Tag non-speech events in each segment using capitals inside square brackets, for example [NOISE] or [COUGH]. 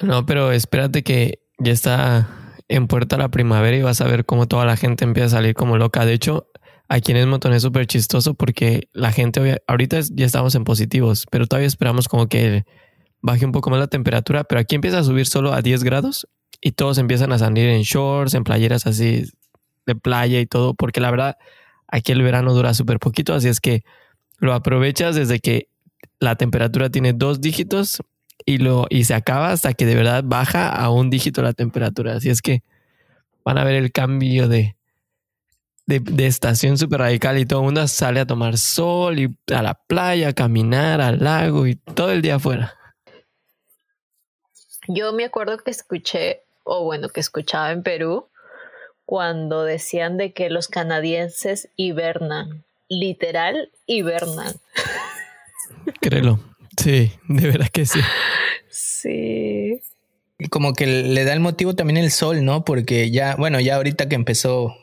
No, pero espérate que ya está en puerta la primavera y vas a ver cómo toda la gente empieza a salir como loca. De hecho, aquí en Edmonton es súper chistoso porque la gente, ahorita ya estamos en positivos, pero todavía esperamos como que baje un poco más la temperatura, pero aquí empieza a subir solo a 10 grados y todos empiezan a salir en shorts, en playeras así de playa y todo, porque la verdad aquí el verano dura súper poquito, así es que lo aprovechas desde que la temperatura tiene dos dígitos y, lo, y se acaba hasta que de verdad baja a un dígito la temperatura. Así es que van a ver el cambio de, de, estación súper radical y todo el mundo sale a tomar sol y a la playa, a caminar, al lago y todo el día afuera. Yo me acuerdo que escuché, o bueno, que escuchaba en Perú, cuando decían de que los canadienses hibernan, literal hibernan. Créelo. Sí, de verdad que sí. Sí. Y como que le da el motivo también el sol, ¿no? Porque ya, bueno, ya ahorita que empezó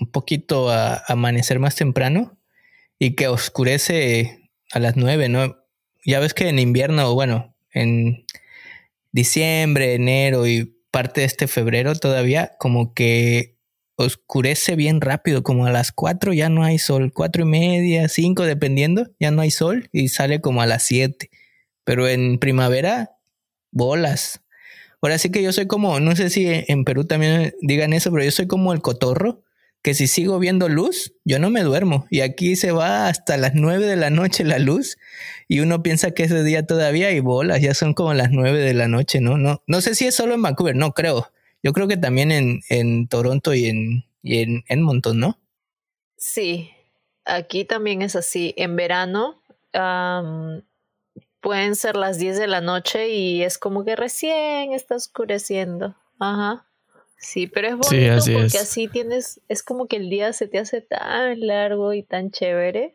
un poquito a amanecer más temprano y que oscurece a las nueve, ¿no? Ya ves que en invierno, bueno, en diciembre, enero y parte de este febrero todavía, como que oscurece bien rápido, como a las 4 ya no hay sol, cuatro y media, cinco dependiendo, ya no hay sol y sale como a las 7. Pero en primavera, bolas. Ahora sí que yo soy como, no sé si en Perú también digan eso, pero yo soy como el cotorro, que si sigo viendo luz, yo no me duermo. Y aquí se va hasta las 9 de la noche la luz y uno piensa que ese día todavía hay bolas, ya son como las 9 de la noche, ¿no? No, no sé si es solo en Vancouver, no creo. Yo creo que también en, en Toronto y en, y en Edmonton, ¿no? Sí, aquí también es así. En verano pueden ser las 10 de la noche y es como que recién está oscureciendo. Ajá. Sí, pero es bonito porque así tienes, es como que el día se te hace tan largo y tan chévere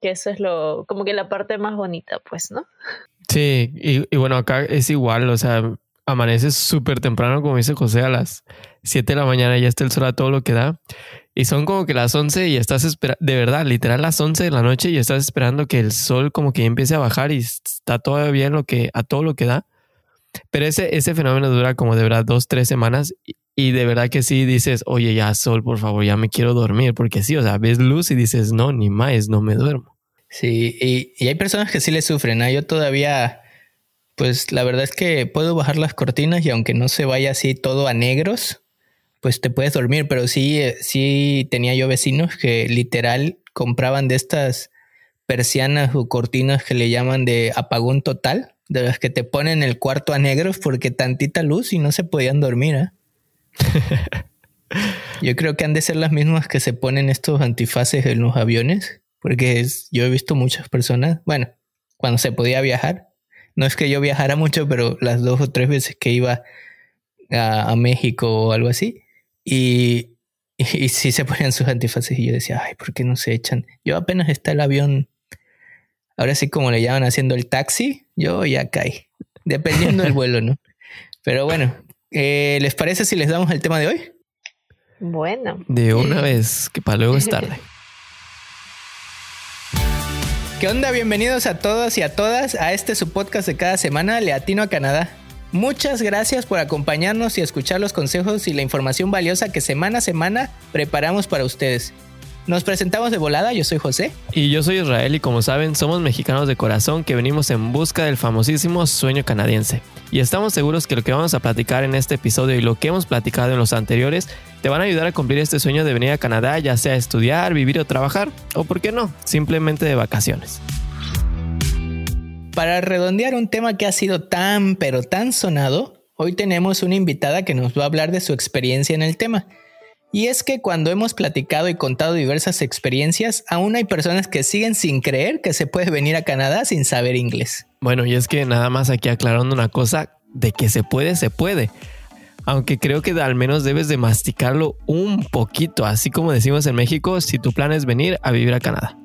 que eso es lo, como que la parte más bonita, pues, ¿no? Sí, y, y bueno, acá es igual, o sea, amaneces súper temprano, como dice José, a las 7 de la mañana ya está el sol a todo lo que da. Y son como que las 11 y estás esperando, de verdad, literal las 11 de la noche y estás esperando que el sol como que empiece a bajar y está todavía lo que, a todo lo que da. Pero ese, ese fenómeno dura como de verdad dos, tres semanas y, de verdad que sí dices, oye, ya sol, por favor, ya me quiero dormir, porque sí, o sea, ves luz y dices, no, ni más, no me duermo. Sí, y, y hay personas que sí le sufren, ¿no? Yo todavía pues la verdad es que puedo bajar las cortinas y aunque no se vaya así todo a negros, pues te puedes dormir, pero sí, eh, sí tenía yo vecinos que literal compraban de estas persianas o cortinas que le llaman de apagón total, de las que te ponen el cuarto a negros porque tantita luz y no se podían dormir. ¿eh? [LAUGHS] yo creo que han de ser las mismas que se ponen estos antifaces en los aviones, porque yo he visto muchas personas, bueno, cuando se podía viajar, no es que yo viajara mucho, pero las dos o tres veces que iba a, México o algo así, y, [LAUGHS] y, sí se ponían sus antifaces y yo decía, ay, ¿por qué no se echan? Yo apenas está el avión, ahora sí como le llaman haciendo el taxi, yo ya caí, dependiendo del [LAUGHS] vuelo, ¿no? Pero bueno, eh, ¿les parece si les damos el tema de hoy? Bueno. De una vez, que para luego es tarde. [LAUGHS] ¿Qué onda? Bienvenidos a todos y a todas a este su podcast de cada semana, Leatino a Canadá. Muchas gracias por acompañarnos y escuchar los consejos y la información valiosa que semana a semana preparamos para ustedes. Nos presentamos de volada, yo soy José. Y yo soy Israel y como saben, somos mexicanos de corazón que venimos en busca del famosísimo sueño canadiense. Y estamos seguros que lo que vamos a platicar en este episodio y lo que hemos platicado en los anteriores te van a ayudar a cumplir este sueño de venir a Canadá, ya sea estudiar, vivir o trabajar, o por qué no, simplemente de vacaciones. Para redondear un tema que ha sido tan pero tan sonado, hoy tenemos una invitada que nos va a hablar de su experiencia en el tema. Y es que cuando hemos platicado y contado diversas experiencias, aún hay personas que siguen sin creer que se puede venir a Canadá sin saber inglés. Bueno, y es que nada más aquí aclarando una cosa, de que se puede, se puede. Aunque creo que al menos debes de masticarlo un poquito, así como decimos en México, si tu plan es venir a vivir a Canadá.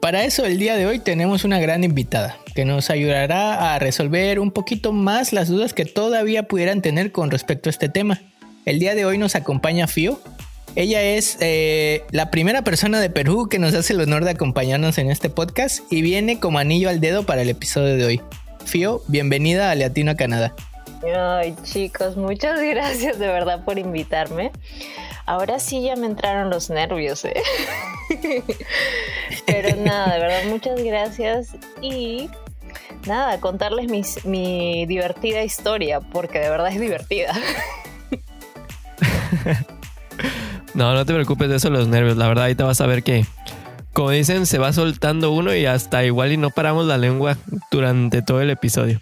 Para eso el día de hoy tenemos una gran invitada que nos ayudará a resolver un poquito más las dudas que todavía pudieran tener con respecto a este tema. El día de hoy nos acompaña Fio, ella es eh, la primera persona de Perú que nos hace el honor de acompañarnos en este podcast y viene como anillo al dedo para el episodio de hoy. Fio, bienvenida a Latino Canadá. Ay, chicos, muchas [LAUGHS] gracias de verdad por invitarme. Ahora sí ya me entraron los nervios, ¿eh? [LAUGHS] Pero nada, de verdad, muchas gracias. Y nada, contarles mi divertida historia, porque de verdad es divertida. [LAUGHS] no, no te preocupes de eso, los nervios. La verdad, ahí te vas a ver que, como dicen, se va soltando uno y hasta igual y no paramos la lengua durante todo el episodio.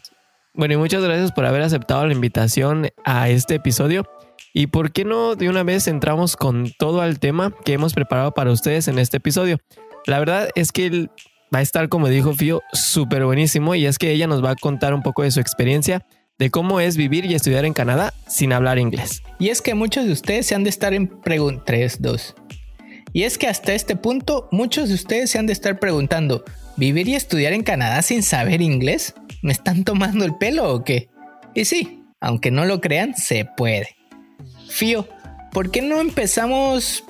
Bueno, y muchas gracias por haber aceptado la invitación a este episodio. Y por qué no de una vez entramos con todo al tema que hemos preparado para ustedes en este episodio. La verdad es que va a estar, como dijo Fío, súper buenísimo y es que ella nos va a contar un poco de su experiencia de cómo es vivir y estudiar en Canadá sin hablar inglés. Y es que muchos de ustedes se han de estar en preguntas 3, 2. Y es que hasta este punto muchos de ustedes se han de estar preguntando, ¿vivir y estudiar en Canadá sin saber inglés? ¿Me están tomando el pelo o qué? Y sí, aunque no lo crean, se puede. Fío, ¿por qué no empezamos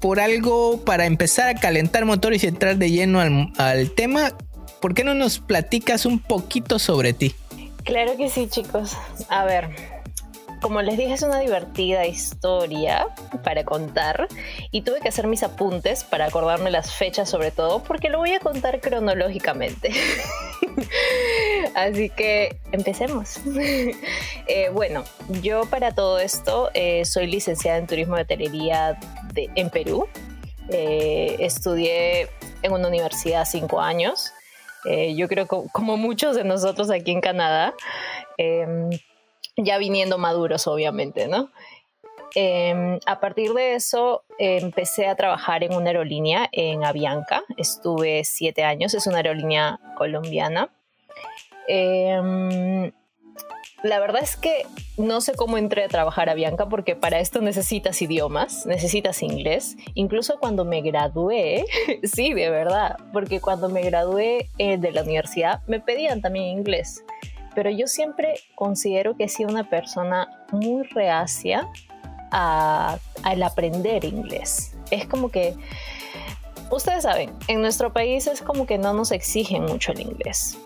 por algo para empezar a calentar motores y entrar de lleno al, al tema? ¿Por qué no nos platicas un poquito sobre ti? Claro que sí, chicos. A ver, como les dije, es una divertida historia para contar y tuve que hacer mis apuntes para acordarme las fechas sobre todo porque lo voy a contar cronológicamente. [LAUGHS] Así que empecemos. [LAUGHS] Eh, bueno, yo para todo esto eh, soy licenciada en turismo de hotelería en Perú. Eh, estudié en una universidad cinco años. yo creo que como muchos de nosotros aquí en Canadá. Ya viniendo maduros, obviamente, ¿no? Em, a partir de eso empecé a trabajar en una aerolínea en Avianca. Estuve siete años, es una aerolínea colombiana. Em, la verdad es que no sé cómo entré a trabajar a Avianca porque para esto necesitas idiomas, necesitas inglés. Incluso cuando me gradué, [LAUGHS] sí, de verdad, porque cuando me gradué eh, de la universidad me pedían también inglés pero yo siempre considero que he sido una persona muy reacia al aprender inglés. Es como que, ustedes saben, en nuestro país es como que no nos exigen mucho el inglés.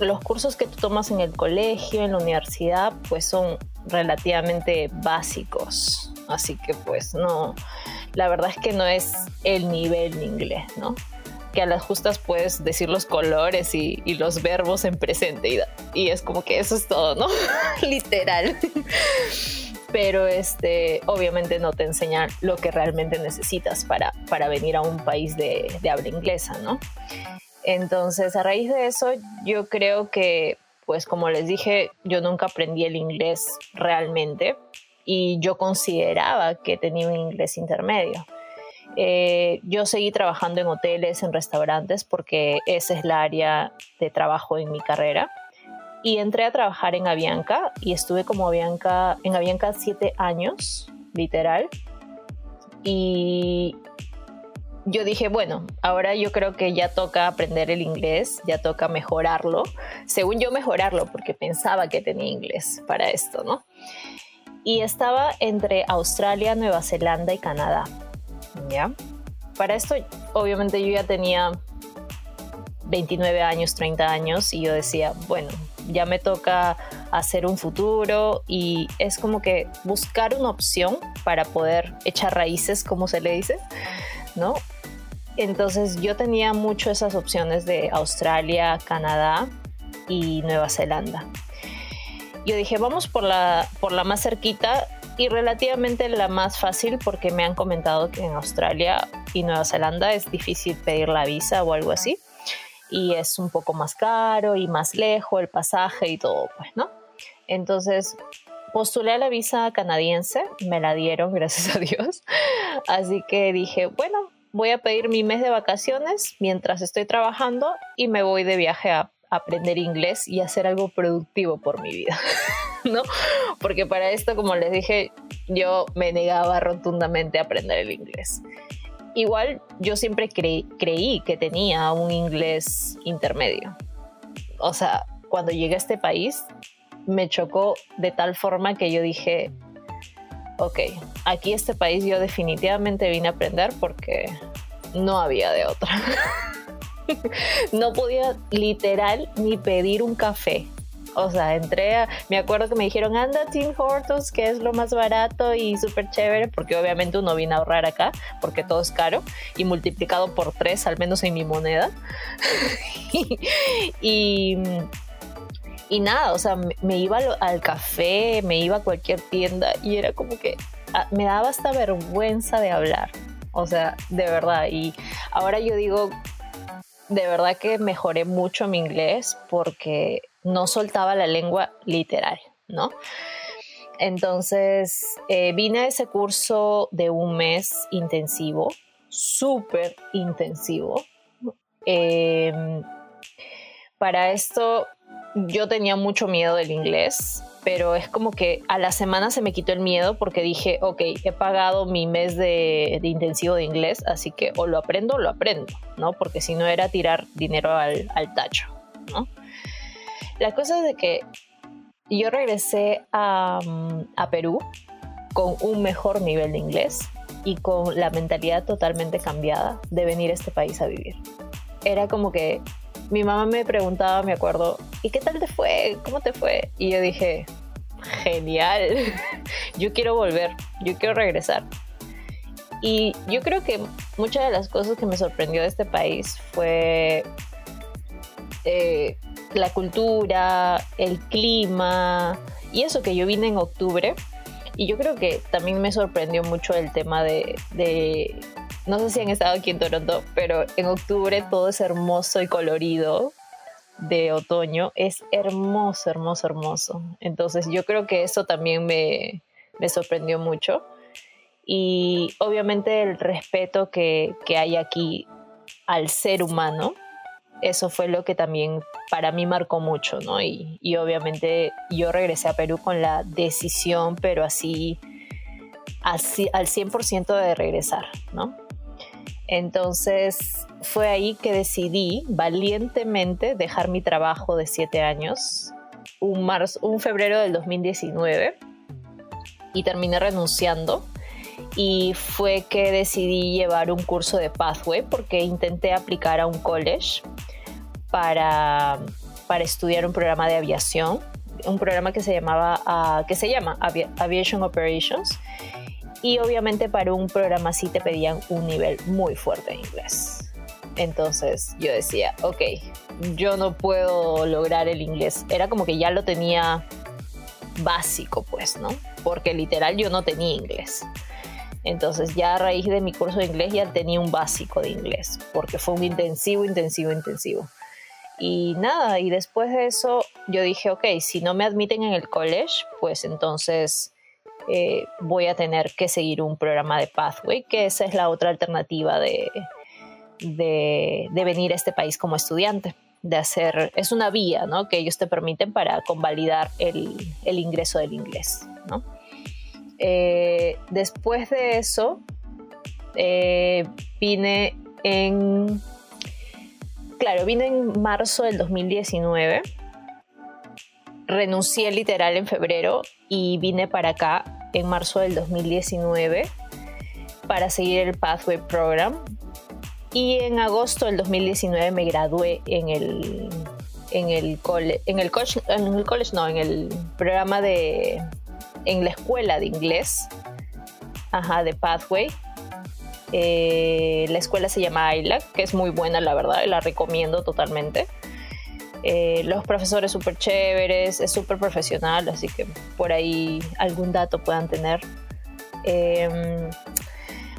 Los cursos que tú tomas en el colegio, en la universidad, pues son relativamente básicos. Así que pues no, la verdad es que no es el nivel de inglés, ¿no? Que a las justas puedes decir los colores y, los verbos en presente y, es como que eso es todo, ¿no? [LAUGHS] Literal. Pero este, obviamente no te enseñan lo que realmente necesitas para, venir a un país de habla inglesa, ¿no? Entonces, a raíz de eso, yo creo que, pues como les dije, yo nunca aprendí el inglés realmente y yo consideraba que tenía un inglés intermedio. Eh, yo seguí trabajando en hoteles, en restaurantes, porque esa es la área de trabajo en mi carrera. Y entré a trabajar en Avianca y estuve como Avianca, en Avianca siete años, literal. Y yo dije, bueno, ahora yo creo que ya toca aprender el inglés, ya toca mejorarlo. Según yo mejorarlo, porque pensaba que tenía inglés para esto, ¿no? Y estaba entre Australia, Nueva Zelanda y Canadá. ¿Ya? Para esto, obviamente yo ya tenía 29 años, 30 años y yo decía, bueno, ya me toca hacer un futuro y es como que buscar una opción para poder echar raíces, como se le dice, ¿no? Entonces yo tenía mucho esas opciones de Australia, Canadá y Nueva Zelanda. Yo dije, vamos por la, por la más cerquita y relativamente la más fácil porque me han comentado que en Australia y Nueva Zelanda es difícil pedir la visa o algo así y es un poco más caro y más lejos el pasaje y todo, pues, ¿no? Entonces postulé la visa canadiense, me la dieron, [LAUGHS] gracias a Dios. Así que dije, bueno, voy a pedir mi mes de vacaciones mientras estoy trabajando y me voy de viaje a aprender inglés y hacer algo productivo por mi vida. [LAUGHS] ¿no? Porque para esto, como les dije, yo me negaba rotundamente a aprender el inglés. Igual yo siempre creí que tenía un inglés intermedio. O sea, cuando llegué a este país, me chocó de tal forma que yo dije, ok, aquí este país yo definitivamente vine a aprender porque no había de otra. [LAUGHS] [LAUGHS] no podía literal ni pedir un café O sea, entré a, me acuerdo que me dijeron, anda Tim Hortons, que es lo más barato y súper chévere, porque obviamente uno viene a ahorrar acá, porque todo es caro, y multiplicado por tres, al menos en mi moneda. [LAUGHS] y, y, nada, o sea, me, iba al, café, me iba a cualquier tienda y era como que ah, me daba hasta vergüenza de hablar. O sea, de verdad. Y ahora yo digo, de verdad que mejoré mucho mi inglés porque no soltaba la lengua literal, ¿no? Entonces eh, vine a ese curso de un mes intensivo, súper intensivo. Em, para esto yo tenía mucho miedo del inglés, pero es como que a la semana se me quitó el miedo porque dije, ok, he pagado mi mes de, intensivo de inglés, así que o lo aprendo o lo aprendo, ¿no? Porque si no era tirar dinero al, tacho, ¿no? La cosa es de que yo regresé a, a Perú con un mejor nivel de inglés y con la mentalidad totalmente cambiada de venir a este país a vivir. Era como que mi mamá me preguntaba, me acuerdo, ¿y qué tal te fue? ¿Cómo te fue? Y yo dije, genial, [LAUGHS] yo quiero volver, yo quiero regresar. Y yo creo que muchas de las cosas que me sorprendió de este país fue eh, la cultura, el clima y eso que yo vine en octubre. Y yo creo que también me sorprendió mucho el tema de no sé si han estado aquí en Toronto, pero en octubre todo es hermoso y colorido de otoño. Es hermoso, hermoso, hermoso. Entonces yo creo que eso también me, sorprendió mucho. Y obviamente el respeto que, hay aquí al ser humano, eso fue lo que también para mí marcó mucho, ¿no? Y, y obviamente yo regresé a Perú con la decisión, pero así, así al 100% de regresar, ¿no? Entonces fue ahí que decidí valientemente dejar mi trabajo de siete años, un, marzo, un febrero del 2019, y terminé renunciando. Y fue que decidí llevar un curso de Pathway porque intenté aplicar a un college para, para estudiar un programa de aviación, un programa que se llamaba, ah, que se llama Aviation Operations y obviamente para un programa así te pedían un nivel muy fuerte de inglés. Entonces yo decía, ok, yo no puedo lograr el inglés. Era como que ya lo tenía básico, pues, ¿no? Porque literal yo no tenía inglés. Entonces ya a raíz de mi curso de inglés ya tenía un básico de inglés, porque fue un intensivo, intensivo, intensivo. Y nada, y después de eso yo dije, ok, si no me admiten en el college, pues entonces eh, voy a tener que seguir un programa de Pathway, que esa es la otra alternativa de, de, venir a este país como estudiante, de hacer, es una vía ¿no? que ellos te permiten para convalidar el, el ingreso del inglés. ¿no? Eh, después de eso, eh, vine en, claro, vine en marzo del 2019 renuncié literal en febrero y vine para acá en marzo del 2019 para seguir el Pathway Program. Y en agosto del 2019 me gradué en el, en el, en el, college, en el college, no, en el programa de, en la escuela de inglés, ajá, de Pathway. Eh, la escuela se llama ILAC, que es muy buena, la verdad, la recomiendo totalmente. Eh, los profesores súper chéveres, es súper profesional, así que por ahí algún dato puedan tener. Em,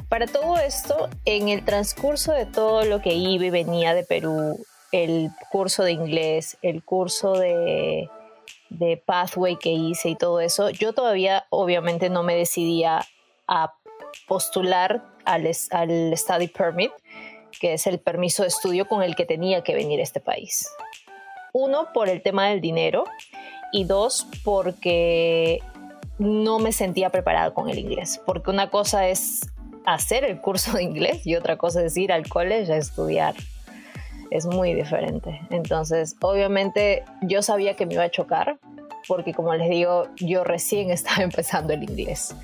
para todo esto, en el transcurso de todo lo que iba y venía de Perú, el curso de inglés, el curso de, de Pathway que hice y todo eso, yo todavía obviamente no me decidía a postular al, al Study Permit, que es el permiso de estudio con el que tenía que venir a este país. Uno, por el tema del dinero y dos, porque no me sentía preparada con el inglés. Porque una cosa es hacer el curso de inglés y otra cosa es ir al college a estudiar. Es muy diferente. Entonces, obviamente yo sabía que me iba a chocar porque como les digo, yo recién [LAUGHS] estaba empezando el inglés.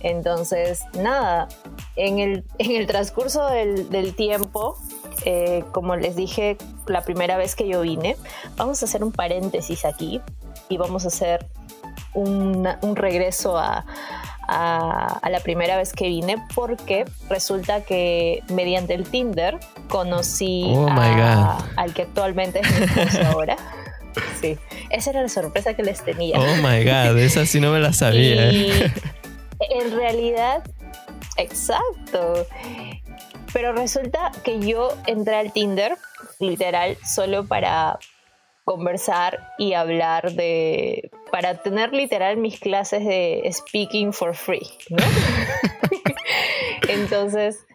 Entonces, nada, en el, en el transcurso del, del tiempo eh, como les dije la primera vez que yo vine, vamos a hacer un paréntesis aquí, íbamos a hacer un regreso a, a, la primera vez que vine porque resulta que mediante el Tinder conocí oh al que actualmente es mi esposo ahora. Sí, esa era la sorpresa que les tenía. Oh my god, esa sí no me la sabía. ¿eh? en realidad, exacto. Pero resulta que yo entré al Tinder, literal, solo para conversar y hablar de, para tener literal mis clases de speaking for free, ¿no? [LAUGHS] Entonces,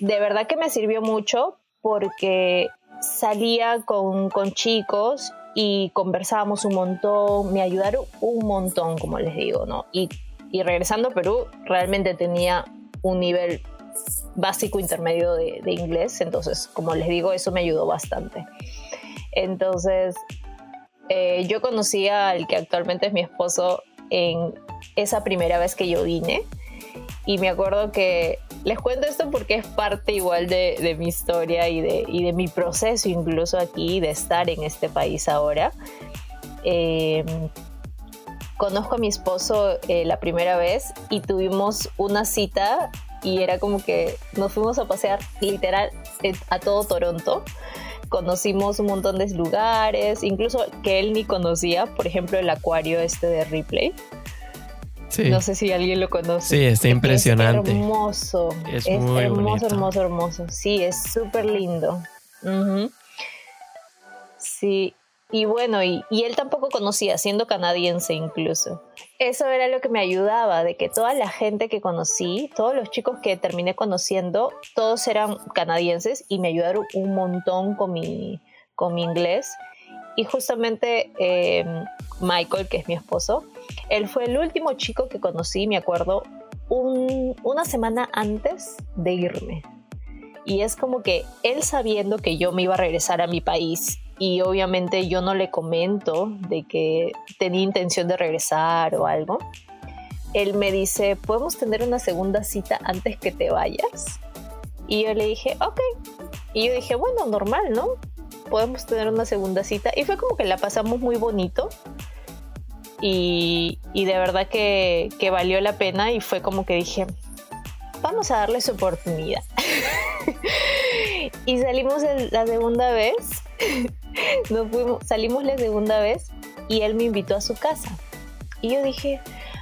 de verdad que me sirvió mucho porque salía con, con chicos y conversábamos un montón, me ayudaron un montón, como les digo, ¿no? Y, y regresando a Perú, realmente tenía un nivel básico intermedio de, de, inglés, entonces, como les digo, eso me ayudó bastante. Entonces, eh, yo conocí al que actualmente es mi esposo en esa primera vez que yo vine. Y me acuerdo que les cuento esto porque es parte igual de, mi historia y de, y de, mi proceso incluso aquí de estar en este país ahora. Em, conozco a mi esposo eh, la primera vez y tuvimos una cita y era como que nos fuimos a pasear literal a todo Toronto conocimos un montón de lugares, incluso que él ni conocía, por ejemplo, el acuario este de Ripley. Sí. No sé si alguien lo conoce. Sí, está impresionante. Es hermoso. Es, muy hermoso, hermoso, hermoso. Sí, es súper lindo. Sí, y bueno, y, él tampoco conocía, siendo canadiense incluso. Eso era lo que me ayudaba, de que toda la gente que conocí, todos los chicos que terminé conociendo, todos eran canadienses y me ayudaron un montón con mi, con mi inglés. Y justamente em, Michael, que es mi esposo, él fue el último chico que conocí, me acuerdo, una semana antes de irme. Y es como que él sabiendo que yo me iba a regresar a mi país y obviamente yo no le comento de que tenía intención de regresar o algo. Él me dice, ¿podemos tener una segunda cita antes que te vayas? Y yo le dije, ok. Y yo dije, bueno, normal, ¿no? Podemos tener una segunda cita. Y fue como que la pasamos muy bonito. Y, y de verdad que, que valió la pena y fue como que dije, vamos a darle su oportunidad. [LAUGHS] y salimos la segunda vez [LAUGHS] Nos fuimos, salimos la segunda vez y él me invitó a su casa. Y yo dije,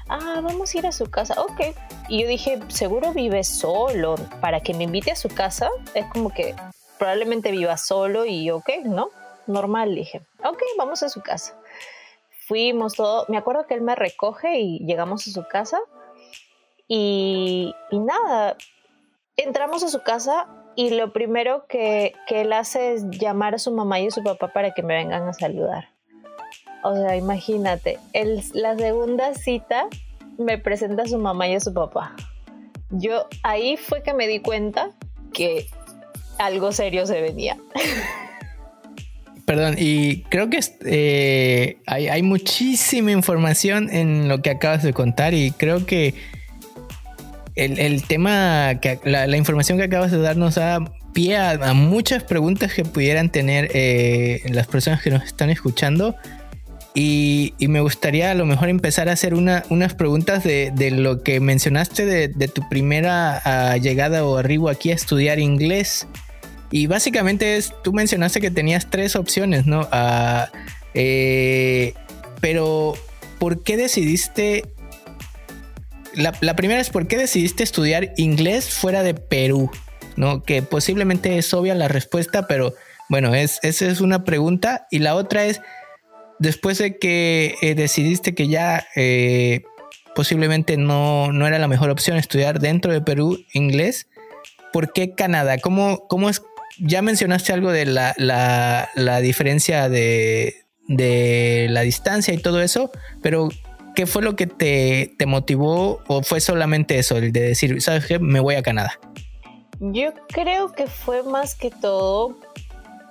ah, vamos a ir a su casa, ok. Y yo dije, seguro vive solo, para que me invite a su casa, es como que probablemente viva solo y ok, ¿no? Normal, dije, ok, vamos a su casa. Fuimos todo, me acuerdo que él me recoge y llegamos a su casa y, y nada, entramos a su casa y lo primero que, él hace es llamar a su mamá y a su papá para que me vengan a saludar. O sea, imagínate, el, la segunda cita me presenta a su mamá y a su papá. Yo ahí fue que me di cuenta que algo serio se venía. Perdón, y creo que eh, hay, muchísima información en lo que acabas de contar y creo que el, tema, que la, información que acabas de darnos da pie a, muchas preguntas que pudieran tener eh, las personas que nos están escuchando. Y, me gustaría a lo mejor empezar a hacer unas preguntas de, lo que mencionaste de, tu primera ah, llegada o arribo aquí a estudiar inglés. Y básicamente es, tú mencionaste que tenías tres opciones, ¿no? Ah, eh, pero, ¿por qué decidiste la, primera es por qué decidiste estudiar inglés fuera de Perú, ¿no? Que posiblemente es obvia la respuesta, pero bueno, es, esa es una pregunta. Y la otra es, después de que eh, decidiste que ya eh, posiblemente no, no, era la mejor opción estudiar dentro de Perú inglés, ¿por qué Canadá? ¿Cómo, cómo es? Ya mencionaste algo de la, la diferencia de, de la distancia y todo eso, pero ¿qué fue lo que te, motivó o fue solamente eso, el de decir, ¿sabes qué? Me voy a Canadá. Yo creo que fue más que todo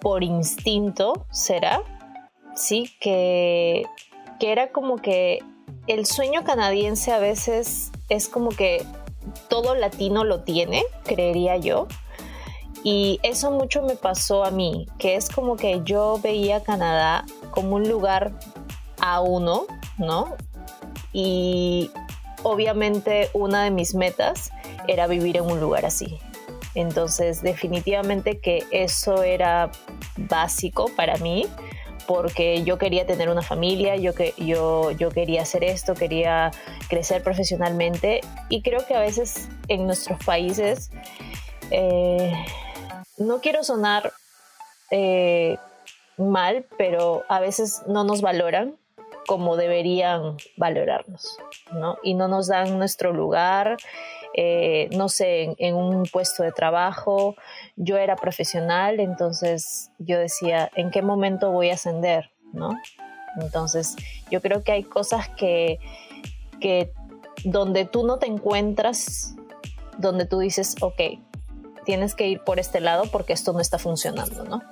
por instinto, ¿será? Sí, que, que era como que el sueño canadiense a veces es como que todo latino lo tiene, creería yo. Y eso mucho me pasó a mí, que es como que yo veía Canadá como un lugar a uno, ¿no? Y obviamente una de mis metas era vivir en un lugar así. Entonces, definitivamente que eso era básico para mí, porque yo quería tener una familia, yo, que, yo, yo quería hacer esto, quería crecer profesionalmente y creo que a veces en nuestros países, eh, no quiero sonar eh, mal, pero a veces no nos valoran como deberían valorarnos, ¿no? Y no nos dan nuestro lugar, eh, no sé, en, un puesto de trabajo. Yo era profesional, entonces yo decía, ¿en qué momento voy a ascender, no? Entonces, yo creo que hay cosas que, que donde tú no te encuentras, donde tú dices, ok, tienes que ir por este lado porque esto no está funcionando, ¿no?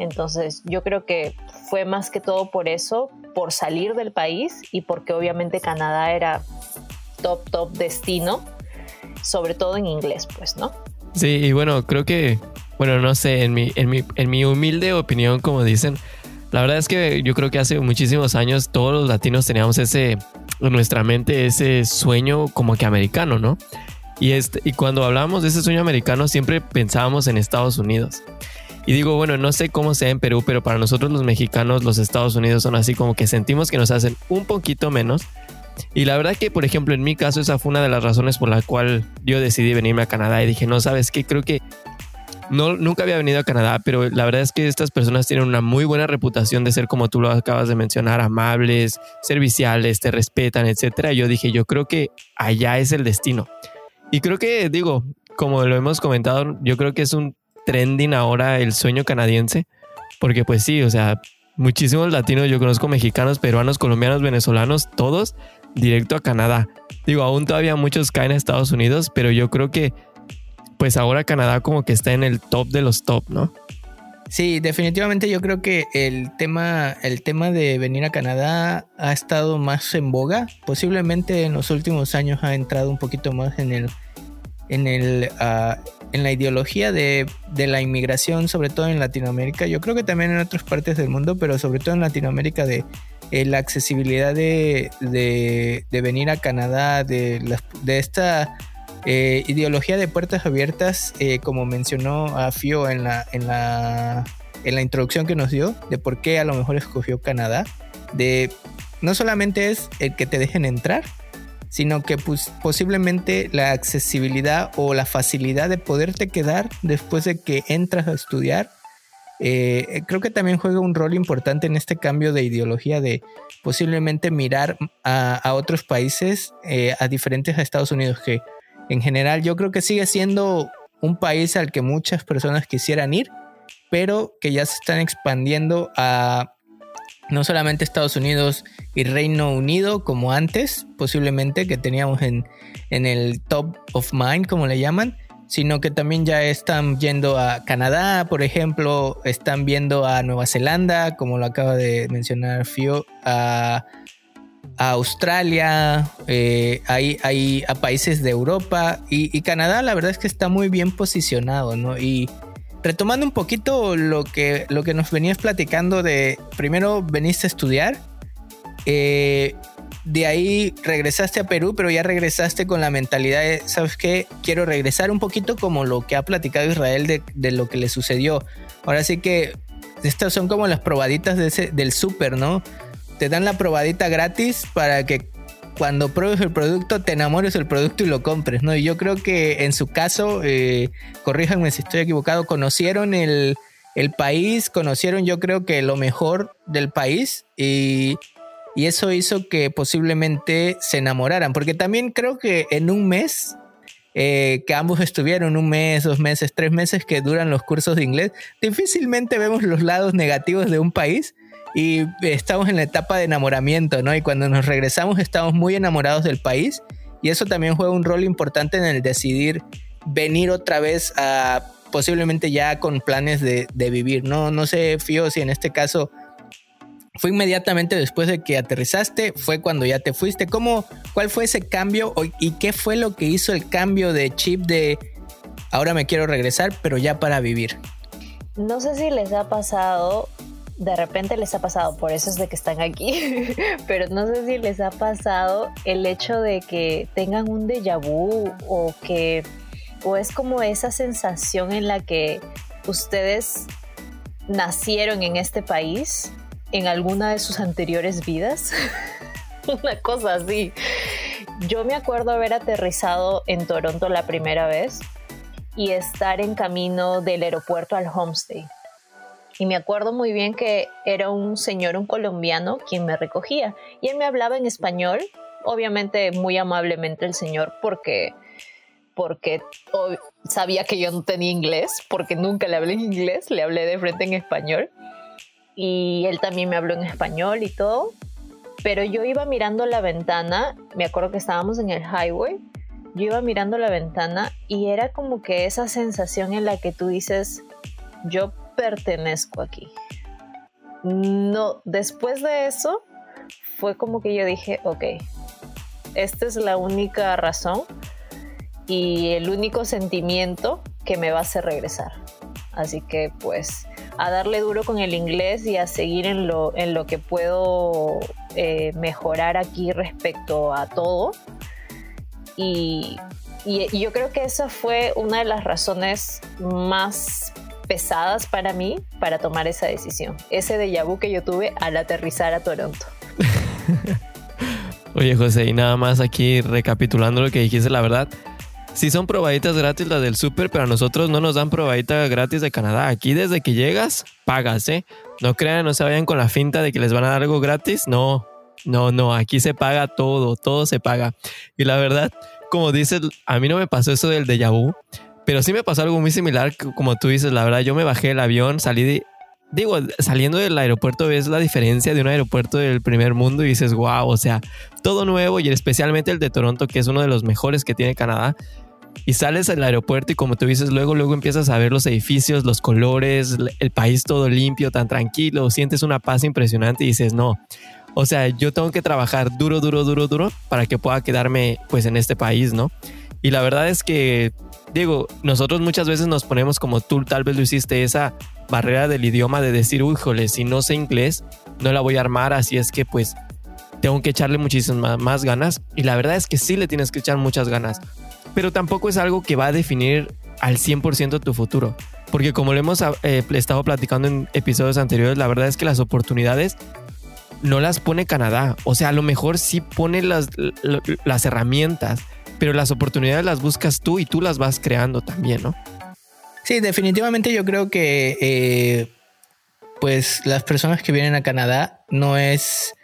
Entonces, yo creo que fue más que todo por eso, por salir del país y porque obviamente Canadá era top, top destino, sobre todo en inglés, pues, ¿no? Sí, y bueno, creo que, bueno, no sé, en mi, en mi, en mi humilde opinión, como dicen, la verdad es que yo creo que hace muchísimos años todos los latinos teníamos ese, en nuestra mente, ese sueño como que americano, ¿no? Y, este, y cuando hablábamos de ese sueño americano siempre pensábamos en Estados Unidos. Y digo, bueno, no sé cómo sea en Perú, pero para nosotros los mexicanos, los Estados Unidos son así como que sentimos que nos hacen un poquito menos. Y la verdad que, por ejemplo, en mi caso, esa fue una de las razones por la cual yo decidí venirme a Canadá y dije, no, sabes qué, creo que no, nunca había venido a Canadá, pero la verdad es que estas personas tienen una muy buena reputación de ser, como tú lo acabas de mencionar, amables, serviciales, te respetan, etcétera. Yo dije, yo creo que allá es el destino. Y creo que, digo, como lo hemos comentado, yo creo que es un trending ahora el sueño canadiense, porque pues sí, o sea, muchísimos latinos, yo conozco mexicanos, peruanos, colombianos, venezolanos, todos directo a Canadá. Digo, aún todavía muchos caen a Estados Unidos, pero yo creo que pues ahora Canadá como que está en el top de los top, ¿no? Sí, definitivamente yo creo que el tema, el tema de venir a Canadá ha estado más en boga. Posiblemente en los últimos años ha entrado un poquito más en el, en, el, ah, en la ideología de, la inmigración, sobre todo en Latinoamérica. Yo creo que también en otras partes del mundo, pero sobre todo en Latinoamérica, de eh, la accesibilidad de, venir a Canadá, de, de esta eh, ideología de puertas abiertas, eh, como mencionó a Fio en la, en, la, en la introducción que nos dio, de por qué a lo mejor escogió Canadá, de no solamente es el que te dejen entrar, sino que pues, posiblemente la accesibilidad o la facilidad de poderte quedar después de que entras a estudiar, eh, creo que también juega un rol importante en este cambio de ideología de posiblemente mirar a, otros países, eh, a diferentes Estados Unidos, que en general yo creo que sigue siendo un país al que muchas personas quisieran ir, pero que ya se están expandiendo a no solamente Estados Unidos y Reino Unido como antes, posiblemente que teníamos en, en el top of mind, como le llaman, sino que también ya están yendo a Canadá, por ejemplo, están viendo a Nueva Zelanda, como lo acaba de mencionar Fio, a, Australia, eh, hay, a países de Europa y, y, Canadá la verdad es que está muy bien posicionado, ¿no? Y retomando un poquito lo que, lo que nos venías platicando de, primero veniste a estudiar, eh, de ahí regresaste a Perú, pero ya regresaste con la mentalidad de, ¿sabes qué? Quiero regresar un poquito como lo que ha platicado Israel de, de lo que le sucedió. Ahora sí que estas son como las probaditas del súper, ¿no? Te dan la probadita gratis para que cuando pruebes el producto te enamores del producto y lo compres, ¿no? Y yo creo que en su caso, eh, corríjanme si estoy equivocado, conocieron el, país, conocieron yo creo que lo mejor del país y, eso hizo que posiblemente se enamoraran, porque también creo que en un mes eh, que ambos estuvieron un mes, dos meses, tres meses que duran los cursos de inglés, difícilmente vemos los lados negativos de un país y estamos en la etapa de enamoramiento, ¿no? Y cuando nos regresamos estamos muy enamorados del país y eso también juega un rol importante en el decidir venir otra vez a posiblemente ya con planes de, vivir, ¿no? No sé, Fío, si en este caso fue inmediatamente después de que aterrizaste, fue cuando ya te fuiste. ¿Cómo, cuál fue ese cambio y qué fue lo que hizo el cambio de chip de ahora me quiero regresar, pero ya para vivir? No sé si les ha pasado de repente les ha pasado, por eso es de que están aquí, [LAUGHS] pero no sé si les ha pasado el hecho de que tengan un déjà vu o que o es como esa sensación en la que ustedes nacieron en este país en alguna de sus anteriores vidas. [LAUGHS] Una cosa así. Yo me acuerdo haber aterrizado en Toronto la primera vez y estar en camino del aeropuerto al homestay. Y me acuerdo muy bien que era un señor, un colombiano, quien me recogía. Y él me hablaba en español, obviamente muy amablemente el señor, porque, porque sabía que yo no tenía inglés, porque nunca le hablé en inglés, le hablé de frente en español. Y él también me habló en español y todo. Pero yo iba mirando la ventana, me acuerdo que estábamos en el highway, yo iba mirando la ventana y era como que esa sensación en la que tú dices, yo pertenezco aquí. No, después de eso fue como que yo dije, ok, esta es la única razón y el único sentimiento que me va a hacer regresar. Así que pues a darle duro con el inglés y a seguir en lo, en lo que puedo eh, mejorar aquí respecto a todo. Y, y, yo creo que esa fue una de las razones más pesadas para mí para tomar esa decisión. Ese déjà vu que yo tuve al aterrizar a Toronto. [LAUGHS] Oye José, y nada más aquí recapitulando lo que dijiste, la verdad, si son probaditas gratis las del súper, pero a nosotros no nos dan probadita gratis de Canadá. Aquí desde que llegas, pagas, ¿eh? No crean, no se vayan con la finta de que les van a dar algo gratis. No, no, no, aquí se paga todo, todo se paga. Y la verdad, como dices, a mí no me pasó eso del déjà vu, pero sí me pasó algo muy similar, como tú dices, la verdad, yo me bajé el avión, salí de, digo, saliendo del aeropuerto ves la diferencia de un aeropuerto del primer mundo y dices, wow, o sea, todo nuevo y especialmente el de Toronto, que es uno de los mejores que tiene Canadá. Y sales al aeropuerto y como tú dices, luego, luego empiezas a ver los edificios, los colores, el país todo limpio, tan tranquilo, sientes una paz impresionante y dices, no, o sea, yo tengo que trabajar duro, duro, duro, duro para que pueda quedarme pues en este país, ¿no? Y la verdad es que, digo, nosotros muchas veces nos ponemos como tú tal vez lo hiciste, esa barrera del idioma de decir, uy, jole, si no sé inglés, no la voy a armar, así es que pues tengo que echarle muchísimas más ganas. Y la verdad es que sí le tienes que echar muchas ganas, pero tampoco es algo que va a definir al 100% tu futuro. Porque como lo hemos eh, estado platicando en episodios anteriores, la verdad es que las oportunidades no las pone Canadá. O sea, a lo mejor sí pone las, las herramientas, pero las oportunidades las buscas tú y tú las vas creando también, ¿no? Sí, definitivamente yo creo que eh, pues las personas que vienen a Canadá no es,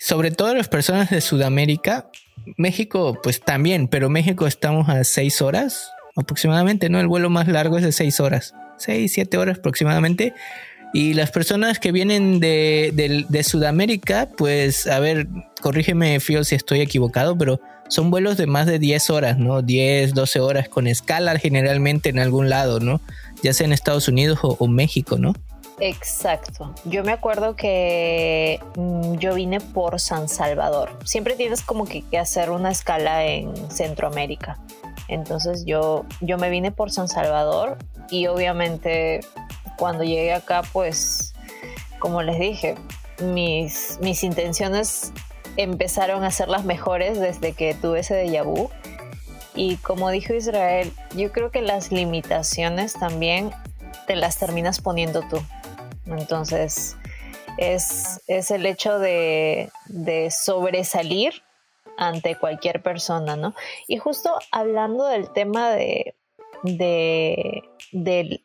sobre todo las personas de Sudamérica, México pues también, pero México estamos a seis horas aproximadamente, ¿no? El vuelo más largo es de seis horas, seis, siete horas aproximadamente. Y las personas que vienen de, de, Sudamérica, pues, a ver, corrígeme, Fío, si estoy equivocado, pero son vuelos de más de 10 horas, ¿no? 10, 12 horas con escala generalmente en algún lado, ¿no? Ya sea en Estados Unidos o, México, ¿no? Exacto. Yo me acuerdo que mm, yo vine por San Salvador. Siempre tienes como que, que, hacer una escala en Centroamérica. Entonces yo, yo me vine por San Salvador y obviamente cuando llegué acá, pues, como les dije, mis, mis intenciones empezaron a ser las mejores desde que tuve ese déjà vu. Y como dijo Israel, yo creo que las limitaciones también te las terminas poniendo tú. Entonces, es, es el hecho de, de sobresalir ante cualquier persona, ¿no? Y justo hablando del tema de, de,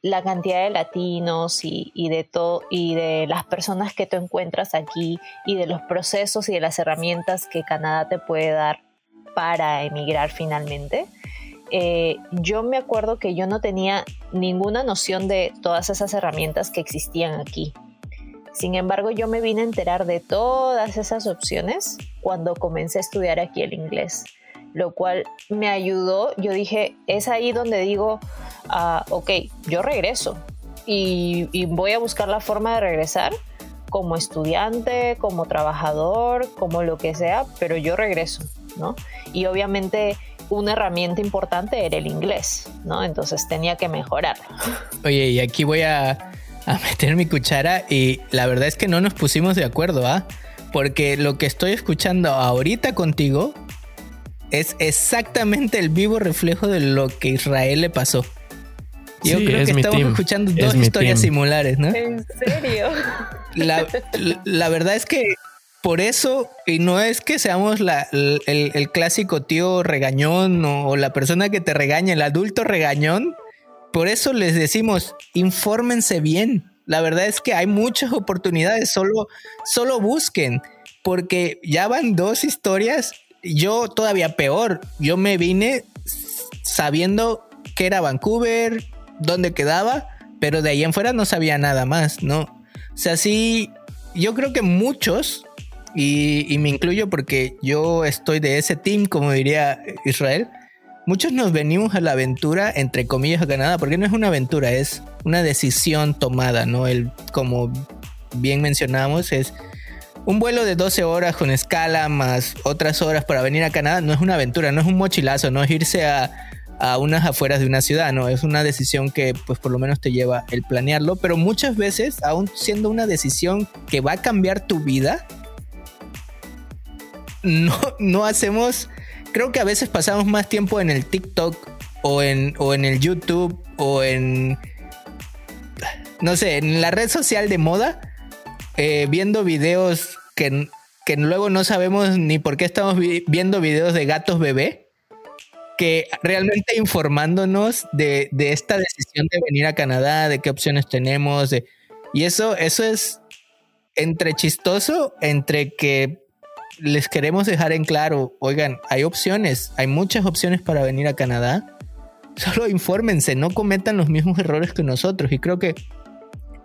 la cantidad de latinos y, de todo y de las personas que tú encuentras aquí y de los procesos y de las herramientas que Canadá te puede dar para emigrar finalmente. Eh, yo me acuerdo que yo no tenía ninguna noción de todas esas herramientas que existían aquí. Sin embargo, yo me vine a enterar de todas esas opciones cuando comencé a estudiar aquí el inglés lo cual me ayudó. Yo dije, es ahí donde digo, ah, ok, yo regreso y, voy a buscar la forma de regresar como estudiante, como trabajador, como lo que sea, pero yo regreso, ¿no? Y obviamente una herramienta importante era el inglés, ¿no? Entonces tenía que mejorarlo. Oye, y aquí voy a a meter mi cuchara y la verdad es que no nos pusimos de acuerdo, ¿ah? Porque lo que estoy escuchando ahorita contigo es exactamente el vivo reflejo de lo que Israel le pasó. Yo creo que estamos escuchando dos historias similares, ¿no? ¿En serio? [LAUGHS] La, verdad es que por eso, y no es que seamos la, el, clásico tío regañón o, la persona que te regaña, el adulto regañón, por eso les decimos, infórmense bien. La verdad es que hay muchas oportunidades, solo, solo busquen, porque ya van dos historias, yo todavía peor, yo me vine sabiendo que era Vancouver, dónde quedaba, pero de ahí en fuera no sabía nada más, ¿no? O sea, sí, yo creo que muchos, y, me incluyo porque yo estoy de ese team, como diría Israel, muchos nos venimos a la aventura, entre comillas, a Canadá, porque no es una aventura, es una decisión tomada, ¿no? El, como bien mencionamos, es un vuelo de 12 horas con escala más otras horas para venir a Canadá, no es una aventura, no es un mochilazo, no es irse a a unas afueras de una ciudad, ¿no? Es una decisión que pues por lo menos te lleva el planearlo, pero muchas veces, aún siendo una decisión que va a cambiar tu vida, no, no hacemos, creo que a veces pasamos más tiempo en el TikTok o en, o en el YouTube o en, no sé, en la red social de moda, eh, viendo videos que, que luego no sabemos ni por qué estamos viendo videos de gatos bebé que realmente informándonos de, esta decisión de venir a Canadá, de qué opciones tenemos, y eso, eso es entre chistoso, entre que les queremos dejar en claro, oigan, hay opciones, hay muchas opciones para venir a Canadá, solo infórmense, no cometan los mismos errores que nosotros, y creo que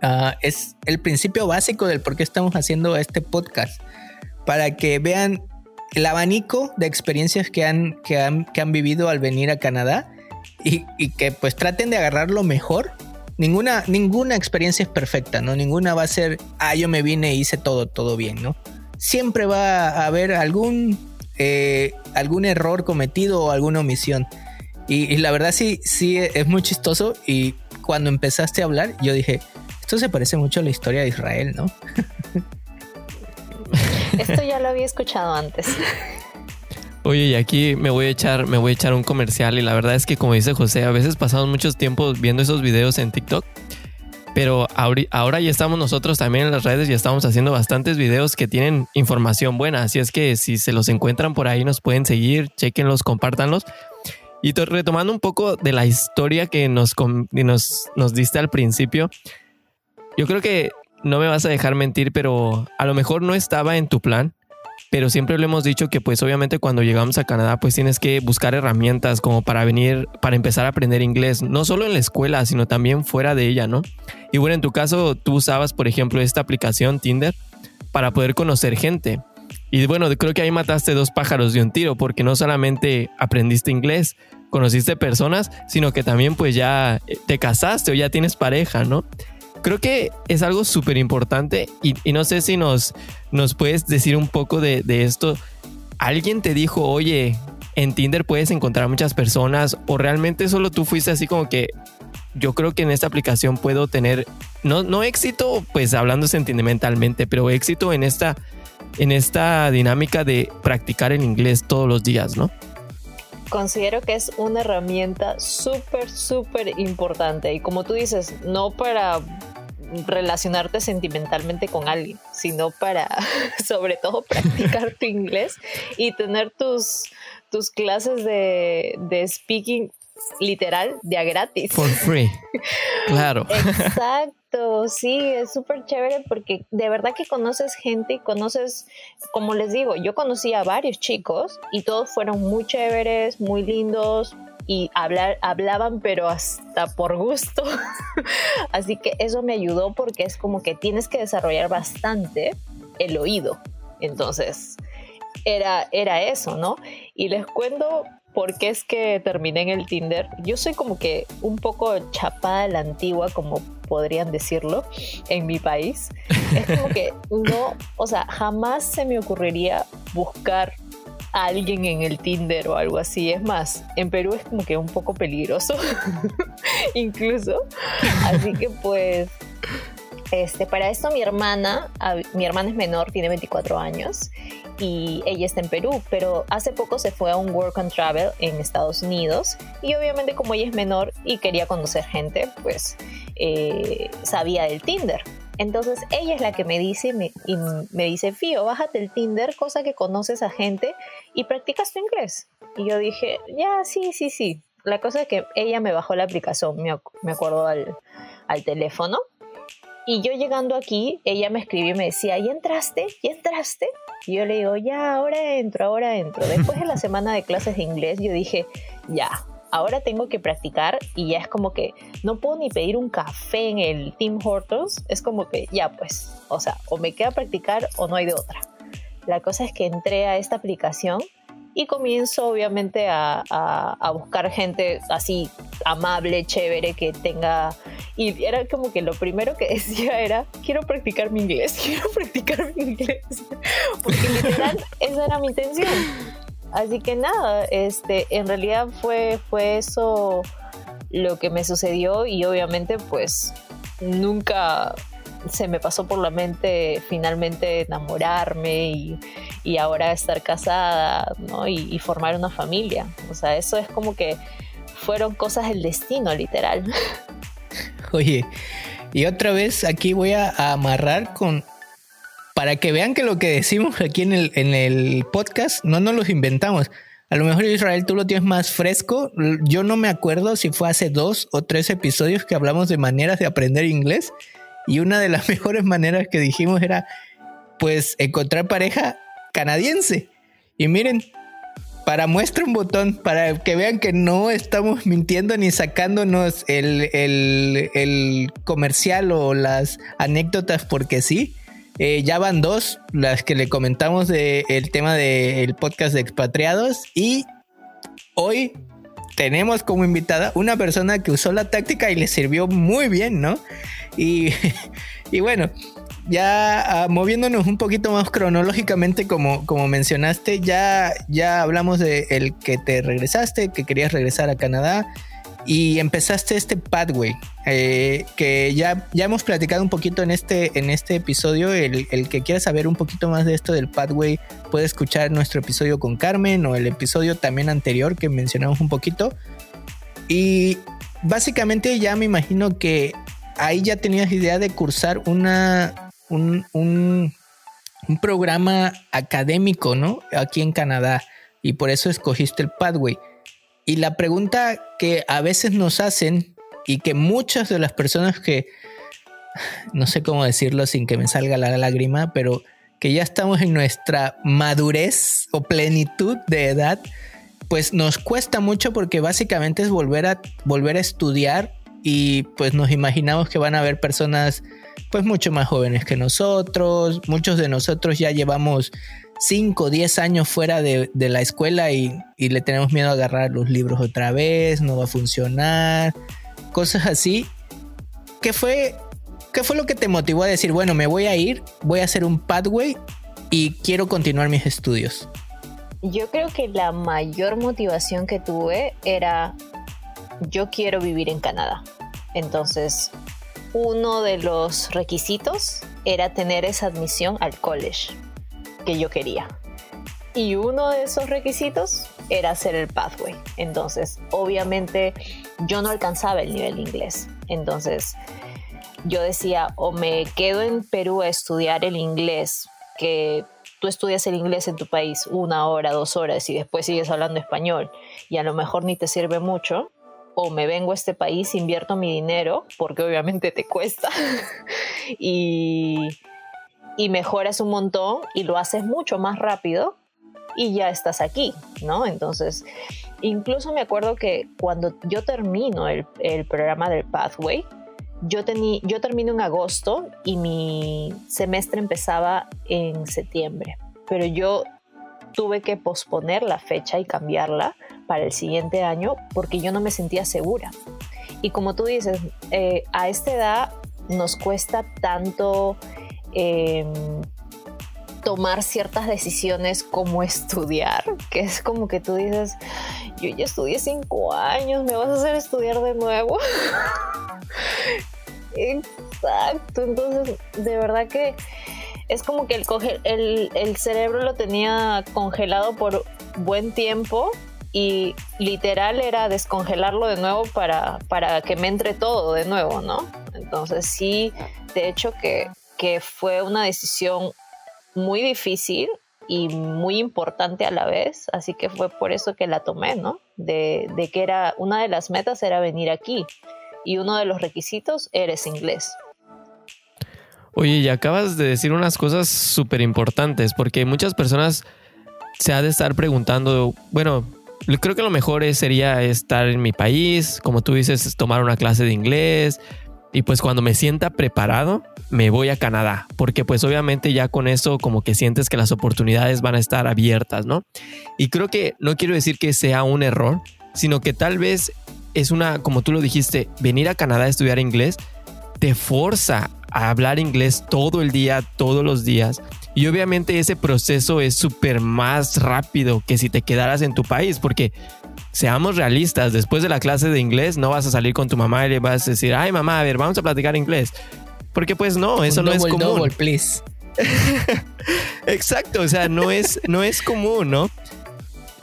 ah, es el principio básico del por qué estamos haciendo este podcast, para que vean el abanico de experiencias que han, que han, que han vivido al venir a Canadá y, que pues traten de agarrar lo mejor. Ninguna, ninguna experiencia es perfecta, ¿no? Ninguna va a ser, ah, yo me vine e hice todo, todo bien, ¿no? Siempre va a haber algún, eh, algún error cometido o alguna omisión. Y, y, la verdad sí, sí es muy chistoso y cuando empezaste a hablar yo dije, esto se parece mucho a la historia de Israel, ¿no? Esto ya lo había escuchado antes. Oye, y aquí me voy a echar, me voy a echar un comercial y la verdad es que como dice José, a veces pasamos muchos tiempos viendo esos videos en TikTok, pero ahora ya estamos nosotros también en las redes y estamos haciendo bastantes videos que tienen información buena, así es que si se los encuentran por ahí nos pueden seguir, chequenlos, compártanlos. Y retomando un poco de la historia que nos, nos, nos diste al principio, yo creo que no me vas a dejar mentir, pero a lo mejor no estaba en tu plan. Pero siempre le hemos dicho que pues obviamente cuando llegamos a Canadá pues tienes que buscar herramientas como para venir, para empezar a aprender inglés, no solo en la escuela, sino también fuera de ella, ¿no? Y bueno, en tu caso tú usabas por ejemplo esta aplicación Tinder para poder conocer gente. Y bueno, creo que ahí mataste dos pájaros de un tiro porque no solamente aprendiste inglés, conociste personas, sino que también pues ya te casaste o ya tienes pareja, ¿no? creo que es algo súper importante y, no sé si nos, nos puedes decir un poco de, esto. ¿Alguien te dijo, oye, en Tinder puedes encontrar muchas personas o realmente solo tú fuiste así como que yo creo que en esta aplicación puedo tener, no, no éxito, pues hablando sentimentalmente, pero éxito en esta, en esta dinámica de practicar el inglés todos los días, ¿no? considero que es una herramienta súper, súper importante. Y como tú dices, no para relacionarte sentimentalmente con alguien, sino para, [LAUGHS] sobre todo, practicar tu inglés y tener tus, tus clases de, de speaking literal de a gratis. For free. Claro. [LAUGHS] Exacto, [LAUGHS] sí, es súper chévere porque de verdad que conoces gente y conoces, como les digo, yo conocí a varios chicos y todos fueron muy chéveres, muy lindos y hablar, hablaban pero hasta por gusto. [LAUGHS] Así que eso me ayudó porque es como que tienes que desarrollar bastante el oído. Entonces, era, era eso, ¿no? Y les cuento por qué es que terminé en el Tinder. Yo soy como que un poco chapada a la antigua, como podrían decirlo, en mi país. Es como que no, o sea, jamás se me ocurriría buscar a alguien en el Tinder o algo así. Es más, en Perú es como que un poco peligroso, [LAUGHS] incluso. Así que pues Este, para esto mi hermana, mi hermana es menor, tiene 24 años y ella está en Perú, pero hace poco se fue a un work and travel en Estados Unidos y obviamente como ella es menor y quería conocer gente, pues eh, sabía del Tinder. Entonces ella es la que me dice, me, me dice, Fío, bájate el Tinder, cosa que conoces a gente y practicas tu inglés. Y yo dije, ya, sí, sí, sí. La cosa es que ella me bajó la aplicación, me, acuerdo al, al teléfono y yo llegando aquí, ella me escribió y me decía, ¿ya entraste? ¿Ya entraste? Y yo le digo, ya, ahora entro, ahora entro. Después de la semana de clases de inglés, yo dije, ya, ahora tengo que practicar y ya es como que no puedo ni pedir un café en el Tim Hortons. Es como que ya, pues, o sea, o me queda practicar o no hay de otra. La cosa es que entré a esta aplicación y comienzo obviamente a, buscar gente así amable, chévere, que tenga... Y era como que lo primero que [LAUGHS] decía era, quiero practicar mi inglés, [LAUGHS] quiero practicar mi inglés. [LAUGHS] Porque literal, esa era mi intención. Así que nada, este, en realidad fue, fue eso lo que me sucedió y obviamente pues nunca se me pasó por la mente finalmente enamorarme y, ahora estar casada, ¿no? Y, formar una familia. O sea, eso es como que fueron cosas del destino, literal. [LAUGHS] Oye, y otra vez aquí voy a, amarrar con... Para que vean que lo que decimos aquí en el, en el podcast no nos los inventamos. A lo mejor Israel tú lo tienes más fresco. Yo no me acuerdo si fue hace dos o tres episodios que hablamos de maneras de aprender inglés y una de las [LAUGHS] mejores maneras que dijimos era, pues, encontrar pareja canadiense. Y miren, para muestra un botón, para que vean que no estamos mintiendo ni sacándonos el, el, comercial o las anécdotas porque sí. Eh, ya van dos, las que le comentamos del tema del podcast de expatriados. Y hoy tenemos como invitada una persona que usó la táctica y le sirvió muy bien, ¿no? [LAUGHS] Y, bueno, ya ah, moviéndonos un poquito más cronológicamente, como, como mencionaste, ya, ya hablamos de el que te regresaste, que querías regresar a Canadá y empezaste este pathway, eh, que ya, ya hemos platicado un poquito en este, en este episodio. El, el, que quiera saber un poquito más de esto del pathway puede escuchar nuestro episodio con Carmen o el episodio también anterior que mencionamos un poquito. Y básicamente ya me imagino que ahí ya tenías idea de cursar una, un, un, programa académico, ¿no? Aquí en Canadá. Y por eso escogiste el Pathway. Y la pregunta que a veces nos hacen y que muchas de las personas que, no sé cómo decirlo sin que me salga la lágrima, pero que ya estamos en nuestra madurez o plenitud de edad, pues nos cuesta mucho porque básicamente es volver a, volver a estudiar y pues nos imaginamos que van a haber personas pues mucho más jóvenes que nosotros, muchos de nosotros ya llevamos 5 o 10 años fuera de, la escuela y, le tenemos miedo a agarrar los libros otra vez, no va a funcionar, cosas así. ¿Qué fue, ¿Qué fue lo que te motivó a decir, bueno, me voy a ir, voy a hacer un pathway y quiero continuar mis estudios? Yo creo que la mayor motivación que tuve era yo quiero vivir en Canadá. Entonces, uno de los requisitos era tener esa admisión al college que yo quería. Y uno de esos requisitos era hacer el pathway. Entonces, obviamente, yo no alcanzaba el nivel de inglés. Entonces, yo decía, o me quedo en Perú a estudiar el inglés, que tú estudias el inglés en tu país una hora, dos horas y después sigues hablando español y a lo mejor ni te sirve mucho, o me vengo a este país, invierto mi dinero, porque obviamente te cuesta, [LAUGHS] y, y mejoras un montón y lo haces mucho más rápido y ya estás aquí, ¿no? Entonces, incluso me acuerdo que cuando yo termino el, el programa del Pathway, yo, tení, yo termino en agosto y mi semestre empezaba en septiembre, pero yo tuve que posponer la fecha y cambiarla para el siguiente año porque yo no me sentía segura. Y como tú dices, eh, a esta edad nos cuesta tanto em, tomar ciertas decisiones como [LAUGHS] estudiar, que es como que tú dices, yo ya estudié cinco años, me vas a hacer estudiar de nuevo. [LAUGHS] Exacto, entonces de verdad que es como que el, el, el cerebro lo tenía congelado por buen tiempo y literal era descongelarlo de nuevo para, para que me entre todo de nuevo, ¿no? Entonces sí, de hecho que, que fue una decisión muy difícil y muy importante a la vez, así que fue por eso que la tomé, ¿no? De, de que era una de las metas era venir aquí y uno de los requisitos eres inglés. Oye, y acabas de decir unas cosas súper importantes, porque muchas personas se ha de estar preguntando, bueno, creo que lo mejor sería estar en mi país, como tú dices, tomar una clase de inglés, y pues cuando me sienta preparado, me voy a Canadá, porque pues obviamente ya con eso como que sientes que las oportunidades van a estar abiertas, ¿no? Y creo que no quiero decir que sea un error, sino que tal vez es una, como tú lo dijiste, venir a Canadá a estudiar inglés te forza a hablar inglés todo el día, todos los días. Y obviamente ese proceso es súper más rápido que si te quedaras en tu país, porque seamos realistas, después de la clase de inglés no vas a salir con tu mamá y le vas a decir, ay mamá, a ver, vamos a platicar inglés. Porque pues no, eso no es común. Double, please. [LAUGHS] Exacto, o sea, no es, no es común, ¿no?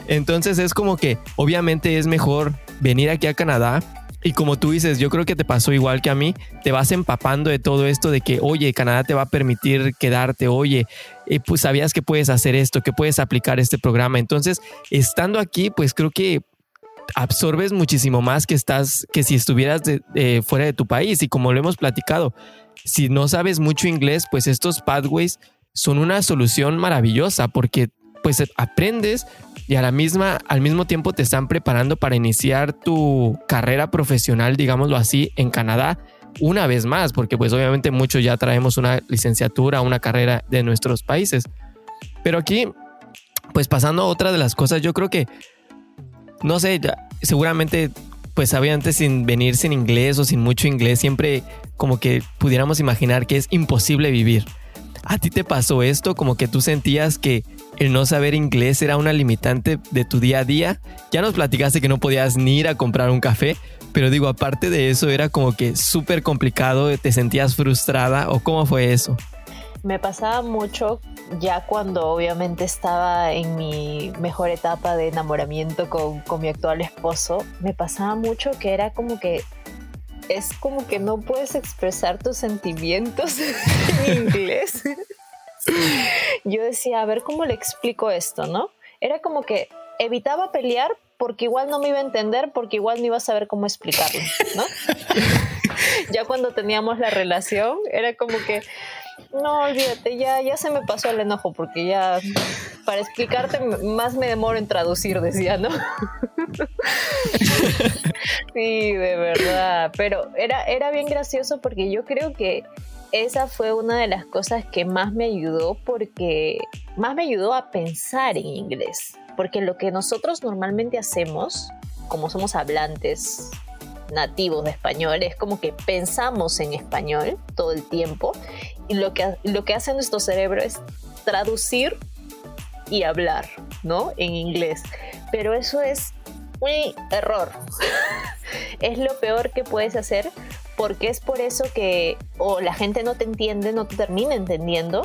Entonces es como que obviamente es mejor venir aquí a Canadá y como tú dices, yo creo que te pasó igual que a mí, te vas empapando de todo esto de que, oye, Canadá te va a permitir quedarte, oye, eh, pues sabías que puedes hacer esto, que puedes aplicar este programa. Entonces, estando aquí, pues creo que absorbes muchísimo más que estás, que si estuvieras fuera de tu país. Y como lo hemos platicado, si no sabes mucho inglés, pues estos pathways son una solución maravillosa porque pues aprendes y a la misma, al mismo tiempo te están preparando para iniciar tu carrera profesional, digámoslo así, en Canadá una vez más, porque pues obviamente muchos ya traemos una licenciatura, una carrera de nuestros países. Pero aquí, pues pasando a otra de las cosas, yo creo que, no sé, seguramente pues había antes sin venir sin inglés o sin mucho inglés, siempre como que pudiéramos imaginar que es imposible vivir. ¿A ti te pasó esto? Como que tú sentías que el no saber inglés era una limitante de tu día a día. Ya nos platicaste que no podías ni ir a comprar un café, pero digo, aparte de eso, era como que súper complicado, te sentías frustrada o cómo fue eso? Me pasaba mucho ya cuando obviamente estaba en mi mejor etapa de enamoramiento con, con mi actual esposo, me pasaba mucho que era como que es como que no puedes expresar tus sentimientos [LAUGHS] en inglés yo decía, a ver cómo le explico esto, ¿no? Era como que evitaba pelear porque igual no me iba a entender, porque igual no iba a saber cómo explicarlo, ¿no? [LAUGHS] ya cuando teníamos la relación, era como que, no, olvídate, ya, ya se me pasó el enojo, porque ya para explicarte más me demoro en traducir, decía, ¿no? [LAUGHS] sí, de verdad, pero era, era bien gracioso porque yo creo que esa fue una de las cosas que más me ayudó porque más me ayudó a pensar en inglés. Porque lo que nosotros normalmente hacemos, como somos hablantes nativos de español, es como que pensamos en español todo el tiempo y lo que, lo que hace nuestro cerebro es traducir y hablar, ¿no? En inglés. Pero eso es un error. es lo peor que puedes hacer porque es por eso que o la gente no te entiende, no te termina entendiendo,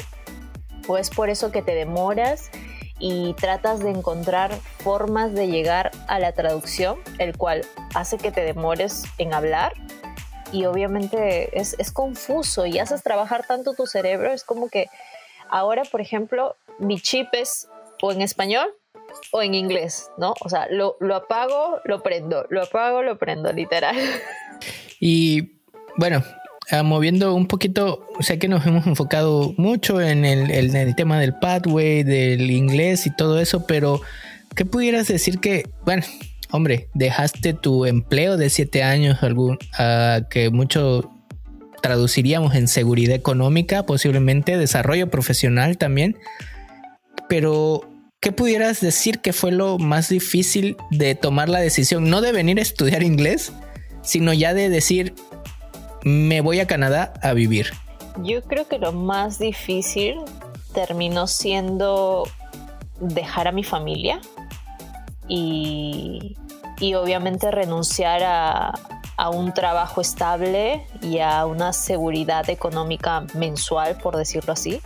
o es por eso que te demoras y tratas de encontrar formas de llegar a la traducción, el cual hace que te demores en hablar y obviamente es, confuso y haces trabajar tanto tu cerebro, es como que ahora, por ejemplo, mi chip es o en español o en inglés, ¿no? O sea, lo, lo apago, lo prendo, lo apago, lo prendo, literal. [LAUGHS] Y bueno, ah, moviendo un poquito, sé que nos hemos enfocado mucho en el, tema del pathway, del inglés y todo eso, pero ¿qué pudieras decir que, bueno, hombre, dejaste tu empleo de siete años, algún, uh, que mucho traduciríamos en seguridad económica, posiblemente desarrollo profesional también, pero ¿qué pudieras decir que fue lo más difícil de tomar la decisión, no de venir a estudiar inglés, sino ya de decir, me voy a Canadá a vivir? Yo creo que lo más difícil terminó siendo dejar a mi familia y, obviamente renunciar a, a un trabajo estable y a una seguridad económica mensual, por decirlo así,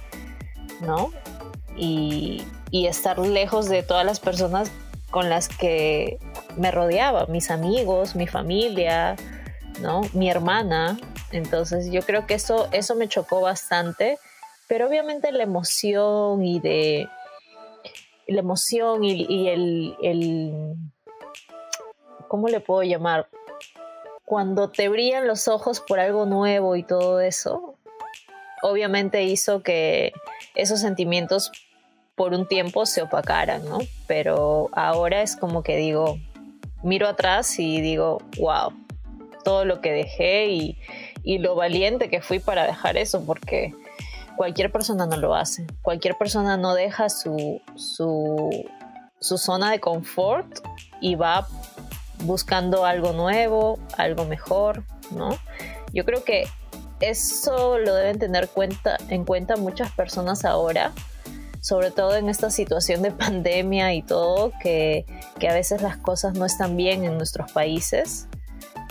¿no? Y, y estar lejos de todas las personas con las que me rodeaba, mis amigos, mi familia, ¿no? Mi hermana. Entonces yo creo que eso, eso me chocó bastante, pero obviamente la emoción y de la emoción y, el, el, ¿cómo le puedo llamar? Cuando te brillan los ojos por algo nuevo y todo eso, obviamente hizo que esos sentimientos por un tiempo se opacaran, ¿no? Pero ahora es como que digo, miro atrás y digo, wow, todo lo que dejé y, lo valiente que fui para dejar eso, porque cualquier persona no lo hace. Cualquier persona no deja su, su, su zona de confort y va buscando algo nuevo, algo mejor, ¿no? Yo creo que eso lo deben tener cuenta, en cuenta muchas personas ahora sobre todo en esta situación de pandemia y todo, que, a veces las cosas no están bien en nuestros países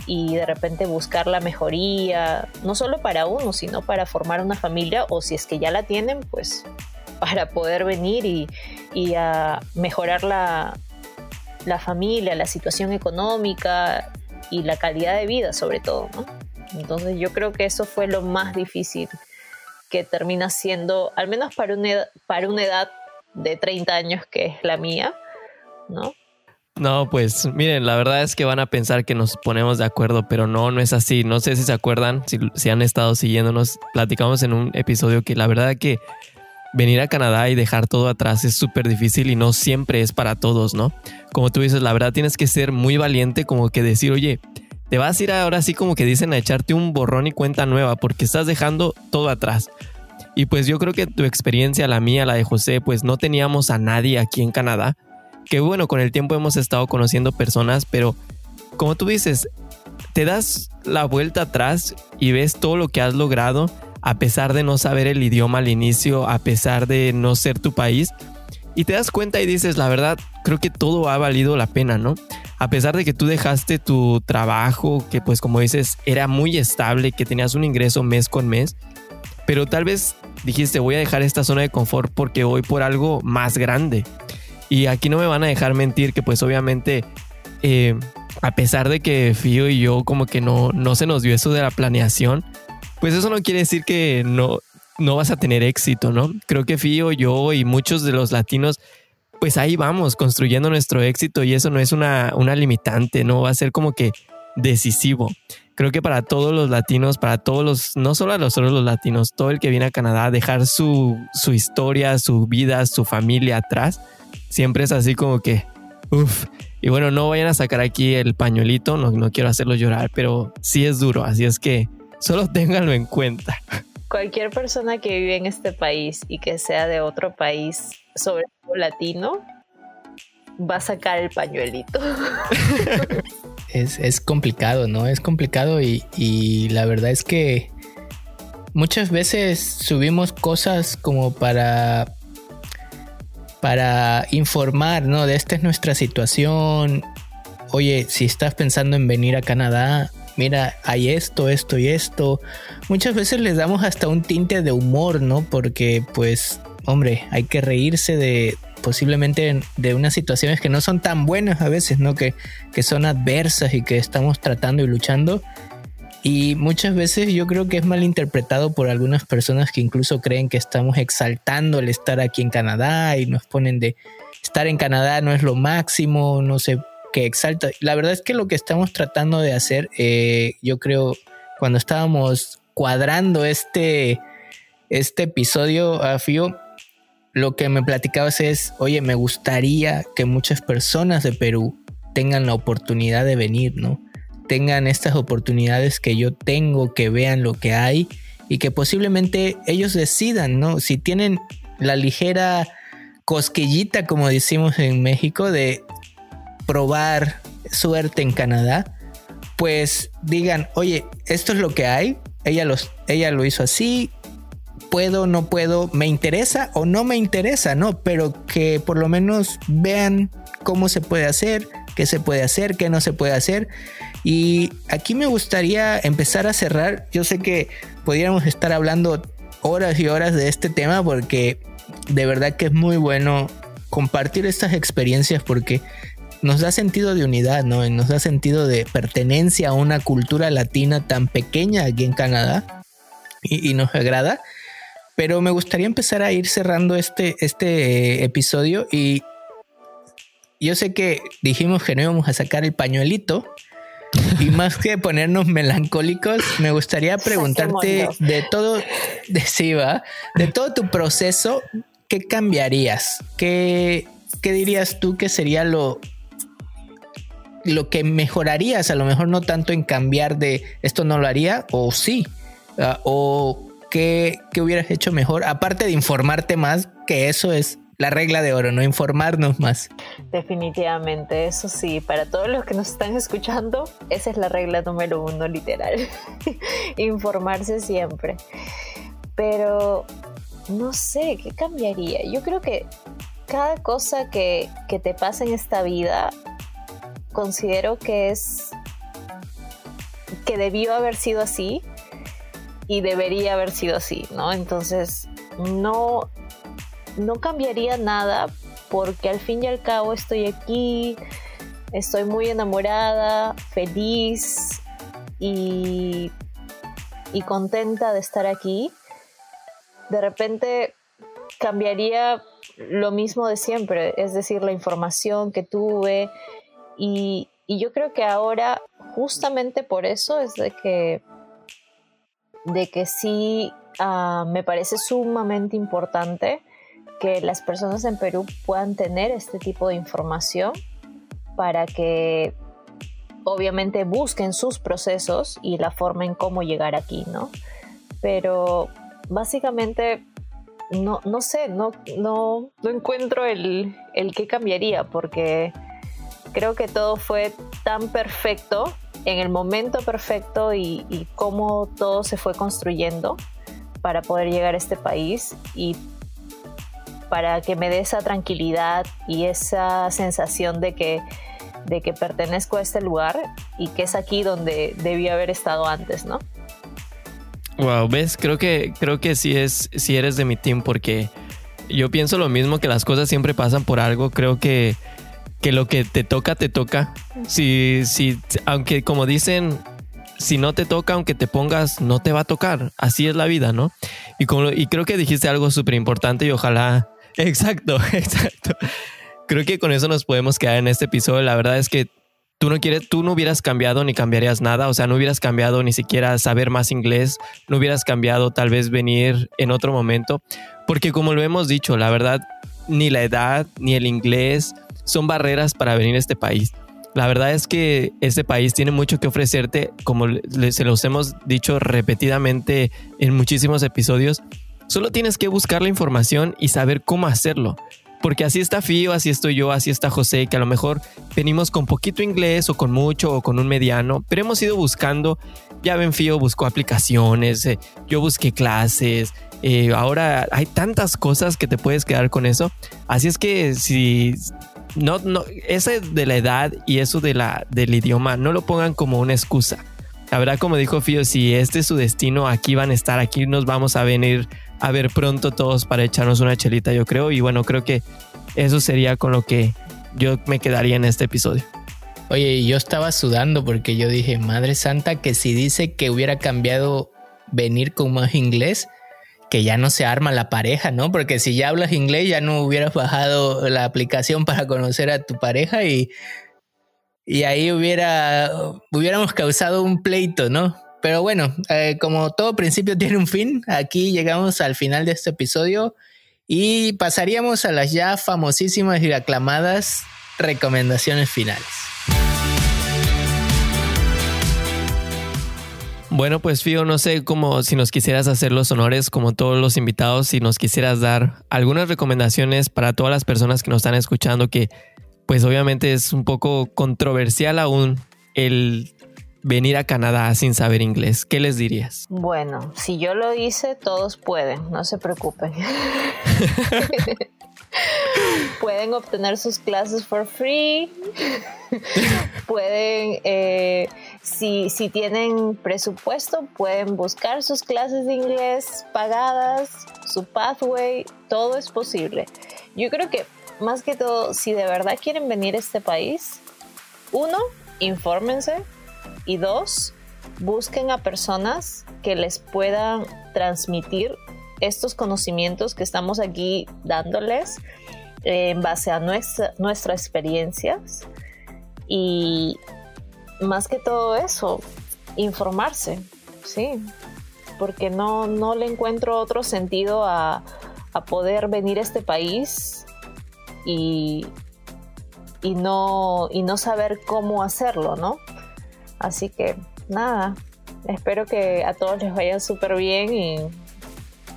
y de repente buscar la mejoría, no solo para uno, sino para formar una familia o si es que ya la tienen, pues [LAUGHS] para poder venir y, a mejorar la, la, familia, la situación económica y la calidad de vida sobre todo. Entonces yo creo que eso fue lo más difícil que termina siendo, al menos para una, edad, para una edad de 30 años que es la mía, ¿no? No, pues miren, la verdad es que van a pensar que nos ponemos de acuerdo, pero no, no es así. No sé si se acuerdan, si, si han estado siguiéndonos, platicamos en un episodio que la verdad que venir a Canadá y dejar todo atrás es súper difícil y no siempre es para todos, ¿no? Como tú dices, la verdad tienes que ser muy valiente como que decir, oye, te vas a ir ahora sí como que dicen a echarte un borrón y cuenta nueva porque estás dejando todo atrás. Y pues yo creo que tu experiencia, la mía, la de José, pues no teníamos a nadie aquí en Canadá. Que bueno, con el tiempo hemos estado conociendo personas, pero como tú dices, te das la vuelta atrás y ves todo lo que has logrado a pesar de no saber el idioma al inicio, a pesar de no ser tu país. Y te das cuenta y dices, la verdad, creo que todo ha valido la pena, ¿no? a pesar de que tú dejaste tu trabajo, que pues como dices era muy estable, que tenías un ingreso mes con mes, pero tal vez dijiste voy a dejar esta zona de confort porque voy por algo más grande. Y aquí no me van a dejar mentir que pues obviamente eh, a pesar de que Fío y yo como que no, no se nos dio eso de la planeación, pues eso no quiere decir que no, no vas a tener éxito, ¿no? Creo que Fío, yo y muchos de los latinos pues ahí vamos construyendo nuestro éxito y eso no es una, una limitante, no va a ser como que decisivo. Creo que para todos los latinos, para todos los, no solo a solo los latinos, todo el que viene a Canadá, dejar su, su historia, su vida, su familia atrás, siempre es así como que, uff. Y bueno, no vayan a sacar aquí el pañuelito, no, no quiero hacerlo llorar, pero sí es duro, así es que solo [LAUGHS] ténganlo en cuenta. Cualquier persona que vive en este país y que sea de otro país sobre todo latino, va a sacar el pañuelito. [LAUGHS] es, complicado, ¿no? Es complicado y, y, la verdad es que muchas veces subimos cosas como para para informar, ¿no? De esta es nuestra situación. Oye, si estás pensando en venir a Canadá, mira, hay esto, esto y esto. Muchas veces les damos hasta un tinte de humor, ¿no? Porque pues hombre, hay que reírse de posiblemente de unas situaciones que no son tan buenas a veces, ¿no? Que, que son adversas y que estamos tratando y luchando. Y muchas veces yo creo que es mal interpretado por algunas personas que incluso creen que estamos exaltando el estar aquí en Canadá y nos ponen de estar en Canadá no es lo máximo, no sé qué exalta. La verdad es que lo que estamos tratando de hacer, eh, yo creo, cuando estábamos cuadrando este, este episodio, a Fío, lo que me platicabas es, oye, me gustaría que muchas personas de Perú tengan la oportunidad de venir, ¿no? Tengan estas oportunidades que yo tengo, que vean lo que hay y que posiblemente ellos decidan, ¿no? Si tienen la ligera cosquillita, como decimos en México, de probar suerte en Canadá, pues digan, oye, esto es lo que hay, ella, los, ella lo hizo así, puedo, no puedo, me interesa o no me interesa, ¿no? Pero que por lo menos vean cómo se puede hacer, qué se puede hacer, qué no se puede hacer. Y aquí me gustaría empezar a cerrar. Yo sé que pudiéramos estar hablando horas y horas de este tema porque de verdad que es muy bueno compartir estas experiencias porque nos da sentido de unidad, ¿no? Nos da sentido de pertenencia a una cultura latina tan pequeña aquí en Canadá y, nos agrada. Pero me gustaría empezar a ir cerrando este, este episodio y yo sé que dijimos que no íbamos a sacar el pañuelito y más que ponernos melancólicos, me gustaría preguntarte de todo, de, de todo tu proceso, ¿qué cambiarías? ¿Qué, ¿Qué dirías tú que sería lo, lo que mejorarías, a lo mejor no tanto en cambiar de esto no lo haría, o sí, ah, o qué, qué, hubieras hecho mejor, aparte de informarte más, que eso es la regla de oro, no informarnos más. Definitivamente, eso sí, para todos los que nos están escuchando, esa es la regla número uno, literal, [LAUGHS] informarse siempre. Pero no sé, ¿qué cambiaría? Yo creo que cada cosa que, que te pasa en esta vida considero que es que debió haber sido así y debería haber sido así, ¿no? Entonces, no, no cambiaría nada porque al fin y al cabo estoy aquí, estoy muy enamorada, feliz y, y contenta de estar aquí. De repente cambiaría lo mismo de siempre, es decir, la información que tuve, y, yo creo que ahora, justamente por eso, es de que, de que sí ah, me parece sumamente importante que las personas en Perú puedan tener este tipo de información para que obviamente busquen sus procesos y la forma en cómo llegar aquí, ¿no? Pero básicamente no, no sé, no, no, no encuentro el, el qué cambiaría porque creo que todo fue tan perfecto en el momento perfecto y, cómo todo se fue construyendo para poder llegar a este país y para que me dé esa tranquilidad y esa sensación de que, de que pertenezco a este lugar y que es aquí donde debí haber estado antes, ¿no? Wow, ves, creo que creo que sí es si eres de mi team porque yo pienso lo mismo que las cosas siempre pasan por algo, creo que que lo que te toca, te toca. Si, si, aunque como dicen, si no te toca, aunque te pongas, no te va a tocar. Así es la vida, ¿no? Y, como, y creo que dijiste algo súper importante y ojalá... [LAUGHS] Exacto, [LAUGHS] exacto. Creo que con eso nos podemos quedar en este episodio. La verdad es que tú no quieres, tú no hubieras cambiado ni cambiarías nada. O sea, no hubieras cambiado ni siquiera saber más inglés. No hubieras cambiado tal vez venir en otro momento. Porque como lo hemos dicho, la verdad, ni la edad, ni el inglés, son barreras para venir a este país. La verdad es que este país tiene mucho que ofrecerte, como se los hemos dicho repetidamente en muchísimos episodios. Solo tienes que buscar la información y saber cómo hacerlo. Porque así está Fío, así estoy yo, así está José, que a lo mejor venimos con poquito inglés o con mucho o con un mediano, pero hemos ido buscando. Ya ven, Fío buscó aplicaciones, eh, yo busqué clases, eh, ahora hay tantas cosas que te puedes quedar con eso. Así es que si no, no, ese de la edad y eso de la, del idioma, no lo pongan como una excusa. La verdad, como dijo Fío, si este es su destino, aquí van a estar, aquí nos vamos a venir a ver pronto todos para echarnos una chelita, yo creo. Y bueno, creo que eso sería con lo que yo me quedaría en este episodio. Oye, yo estaba sudando porque yo dije, Madre Santa, que si dice que hubiera cambiado venir con más inglés, que ya no se arma la pareja, ¿no? Porque si ya hablas inglés ya no hubieras bajado la aplicación para conocer a tu pareja y, y ahí hubiera, hubiéramos causado un pleito, ¿no? Pero bueno, eh, como todo principio [LAUGHS] tiene un fin, aquí llegamos al final de este episodio y pasaríamos a las ya famosísimas y aclamadas recomendaciones finales. Bueno, pues Fío, no sé cómo si nos quisieras hacer los honores, como todos los invitados, si nos quisieras dar algunas recomendaciones para todas las personas que nos están escuchando, que pues obviamente es un poco controversial aún el venir a Canadá sin saber inglés. ¿Qué les dirías? Bueno, si yo lo hice, todos pueden, no se preocupen. [LAUGHS] pueden obtener sus clases for free. pueden... Eh, si, si tienen presupuesto, pueden buscar sus clases de inglés pagadas, su pathway, todo es posible. Yo creo que más que todo, si de verdad quieren venir a este país, uno, infórmense y dos, busquen a personas que les puedan transmitir estos conocimientos que estamos aquí dándoles en base a nuestra, nuestras experiencias y más que todo eso, informarse, sí, porque no, no le encuentro otro sentido a, a poder venir a este país y, y, no, y no saber cómo hacerlo, ¿no? Así que nada, espero que a todos les vaya súper bien y,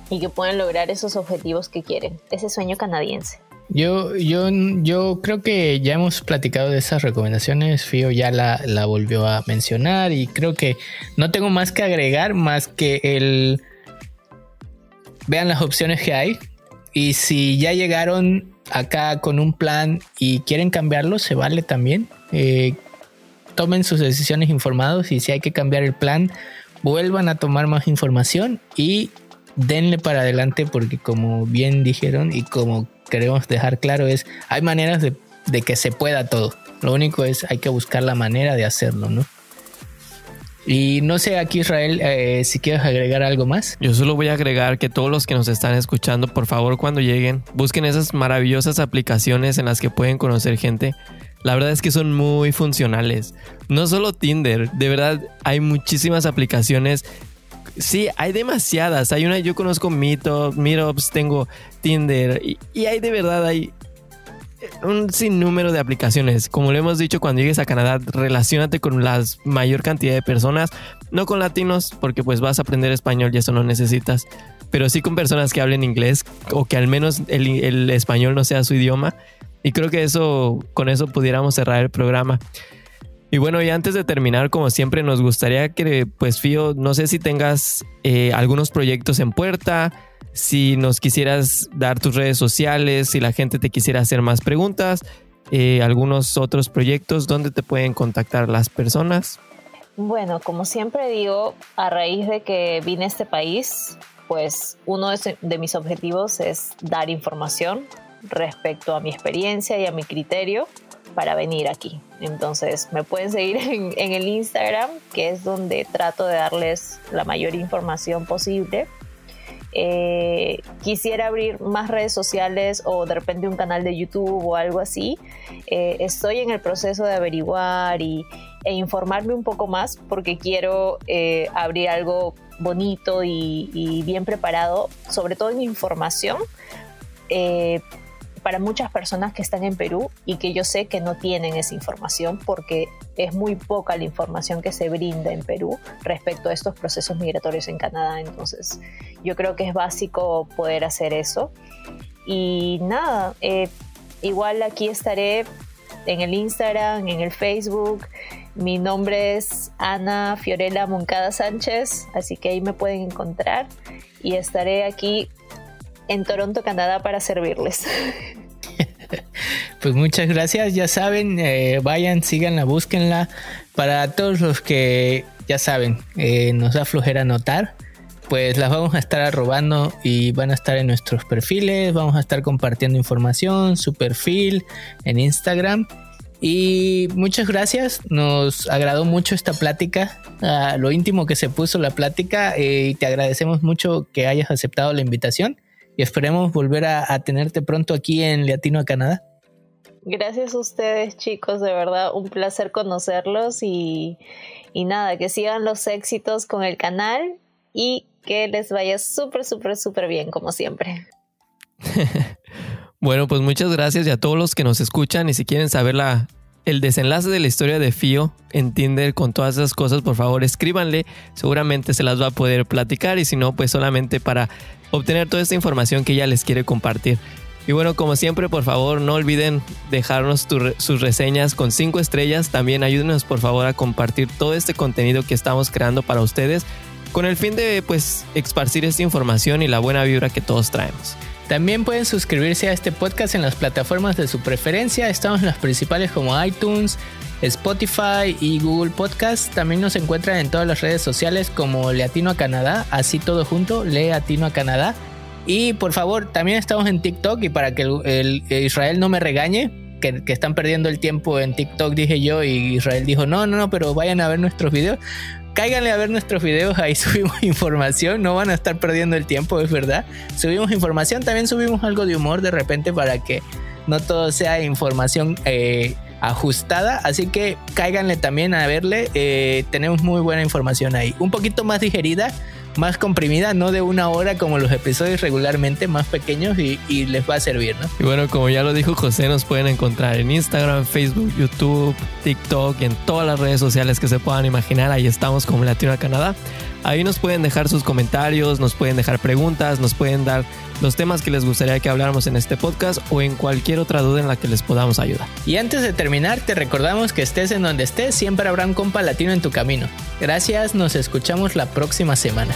y que puedan lograr esos objetivos que quieren, ese sueño canadiense. Yo, yo, yo creo que ya hemos platicado de esas recomendaciones. Fío ya la, la, volvió a mencionar y creo que no tengo más que agregar más que el vean las opciones que hay y si ya llegaron acá con un plan y quieren cambiarlo, se vale también. Eh, tomen sus decisiones informados y si hay que cambiar el plan, vuelvan a tomar más información y denle para adelante porque como bien dijeron y como queremos dejar claro es, hay maneras de, que se pueda todo. Lo único es, hay que buscar la manera de hacerlo, ¿no? Y no sé aquí Israel, eh, si quieres agregar algo más. Yo solo voy a agregar que todos los que nos están escuchando, por favor cuando lleguen, busquen esas maravillosas aplicaciones en las que pueden conocer gente. La verdad es que son muy funcionales. No solo Tinder, de verdad hay muchísimas aplicaciones Sí, hay demasiadas. Hay una, yo conozco Meetup, Meetups, tengo Tinder y, hay de verdad, hay un sinnúmero de aplicaciones. Como lo hemos dicho, cuando llegues a Canadá, relacionate con la mayor cantidad de personas, no con latinos, porque pues vas a aprender español y eso no necesitas, pero sí con personas que hablen inglés o que al menos el, el español no sea su idioma. Y creo que eso, con eso pudiéramos cerrar el programa. Y bueno, y antes de terminar, como siempre, nos gustaría que, pues, Fío, no sé si tengas eh, algunos proyectos en puerta, si nos quisieras dar tus redes sociales, si la gente te quisiera hacer más preguntas, eh, algunos otros proyectos, ¿dónde te pueden contactar las personas? Bueno, como siempre digo, a raíz de que vine a este país, pues uno de mis objetivos es dar información respecto a mi experiencia y a mi criterio para venir aquí. Entonces me pueden seguir [LAUGHS] en, el Instagram, que es donde trato de darles la mayor información posible. Eh, quisiera abrir más redes sociales o de repente un canal de YouTube o algo así. Eh, estoy en el proceso de averiguar y, e informarme un poco más porque quiero eh, abrir algo bonito y, y, bien preparado, sobre todo en información para muchas personas que están en Perú y que yo sé que no tienen esa información porque es muy poca la información que se brinda en Perú respecto a estos procesos migratorios en Canadá. Entonces, yo creo que es básico poder hacer eso. Y nada, eh, igual aquí estaré en el Instagram, en el Facebook. Mi nombre es Ana Fiorella Moncada Sánchez, así que ahí me pueden encontrar y estaré aquí en Toronto, Canadá, para servirles. [LAUGHS] Pues muchas gracias, ya saben, eh, vayan, síganla, búsquenla. Para todos los que ya saben, eh, nos da flojera anotar, pues las vamos a estar arrobando y van a estar en nuestros perfiles, vamos a estar compartiendo información, su perfil en Instagram. Y muchas gracias, nos agradó mucho esta plática, lo íntimo que se puso la plática eh, y te agradecemos mucho que hayas aceptado la invitación y esperemos volver a, tenerte pronto aquí en Latino a Canadá. Gracias a ustedes chicos, de verdad un placer conocerlos y, y nada, que sigan los éxitos con el canal y que les vaya súper, súper, súper bien como siempre. [LAUGHS] bueno, pues muchas gracias y a todos los que nos escuchan y si quieren saber la, el desenlace de la historia de Fío en Tinder con todas esas cosas, por favor escríbanle, seguramente se las va a poder platicar y si no, pues solamente para obtener toda esta información que ella les quiere compartir. Y bueno, como siempre, por favor, no olviden dejarnos sus reseñas con 5 estrellas. También ayúdenos, por favor, a compartir todo este contenido que estamos creando para ustedes con el fin de, pues, esparcir esta información y la buena vibra que todos traemos. También pueden suscribirse a este podcast en las plataformas de su preferencia. Estamos en las principales como iTunes, Spotify y Google Podcast. También nos encuentran en todas las redes sociales como Leatino a Canadá, así todo junto, Leatino a Canadá. Y por favor, también estamos en TikTok y para que el, Israel no me regañe, que, que, están perdiendo el tiempo en TikTok, dije yo, y Israel dijo, no, no, no, pero vayan a ver nuestros videos. Cáiganle a ver nuestros videos, ahí [LAUGHS] subimos información, no van a estar perdiendo el tiempo, es verdad. Subimos información, también subimos algo de humor de repente para que no todo sea información eh, ajustada, así que cáiganle también a verle, eh, tenemos muy buena información ahí, un poquito más digerida, más comprimida, no de una hora como los episodios regularmente, más pequeños y, les va a servir, ¿no? Y bueno, como ya lo dijo José, nos pueden encontrar en Instagram, Facebook, YouTube, TikTok, en todas las redes sociales que se puedan imaginar, ahí estamos como Latino Canadá. Ahí nos pueden dejar sus comentarios, nos pueden dejar preguntas, nos pueden dar los temas que les gustaría que habláramos en este podcast o en cualquier otra duda en la que les podamos ayudar. Y antes de terminar, te recordamos que estés en donde estés, siempre habrá un compa latino en tu camino. Gracias, nos escuchamos la próxima semana.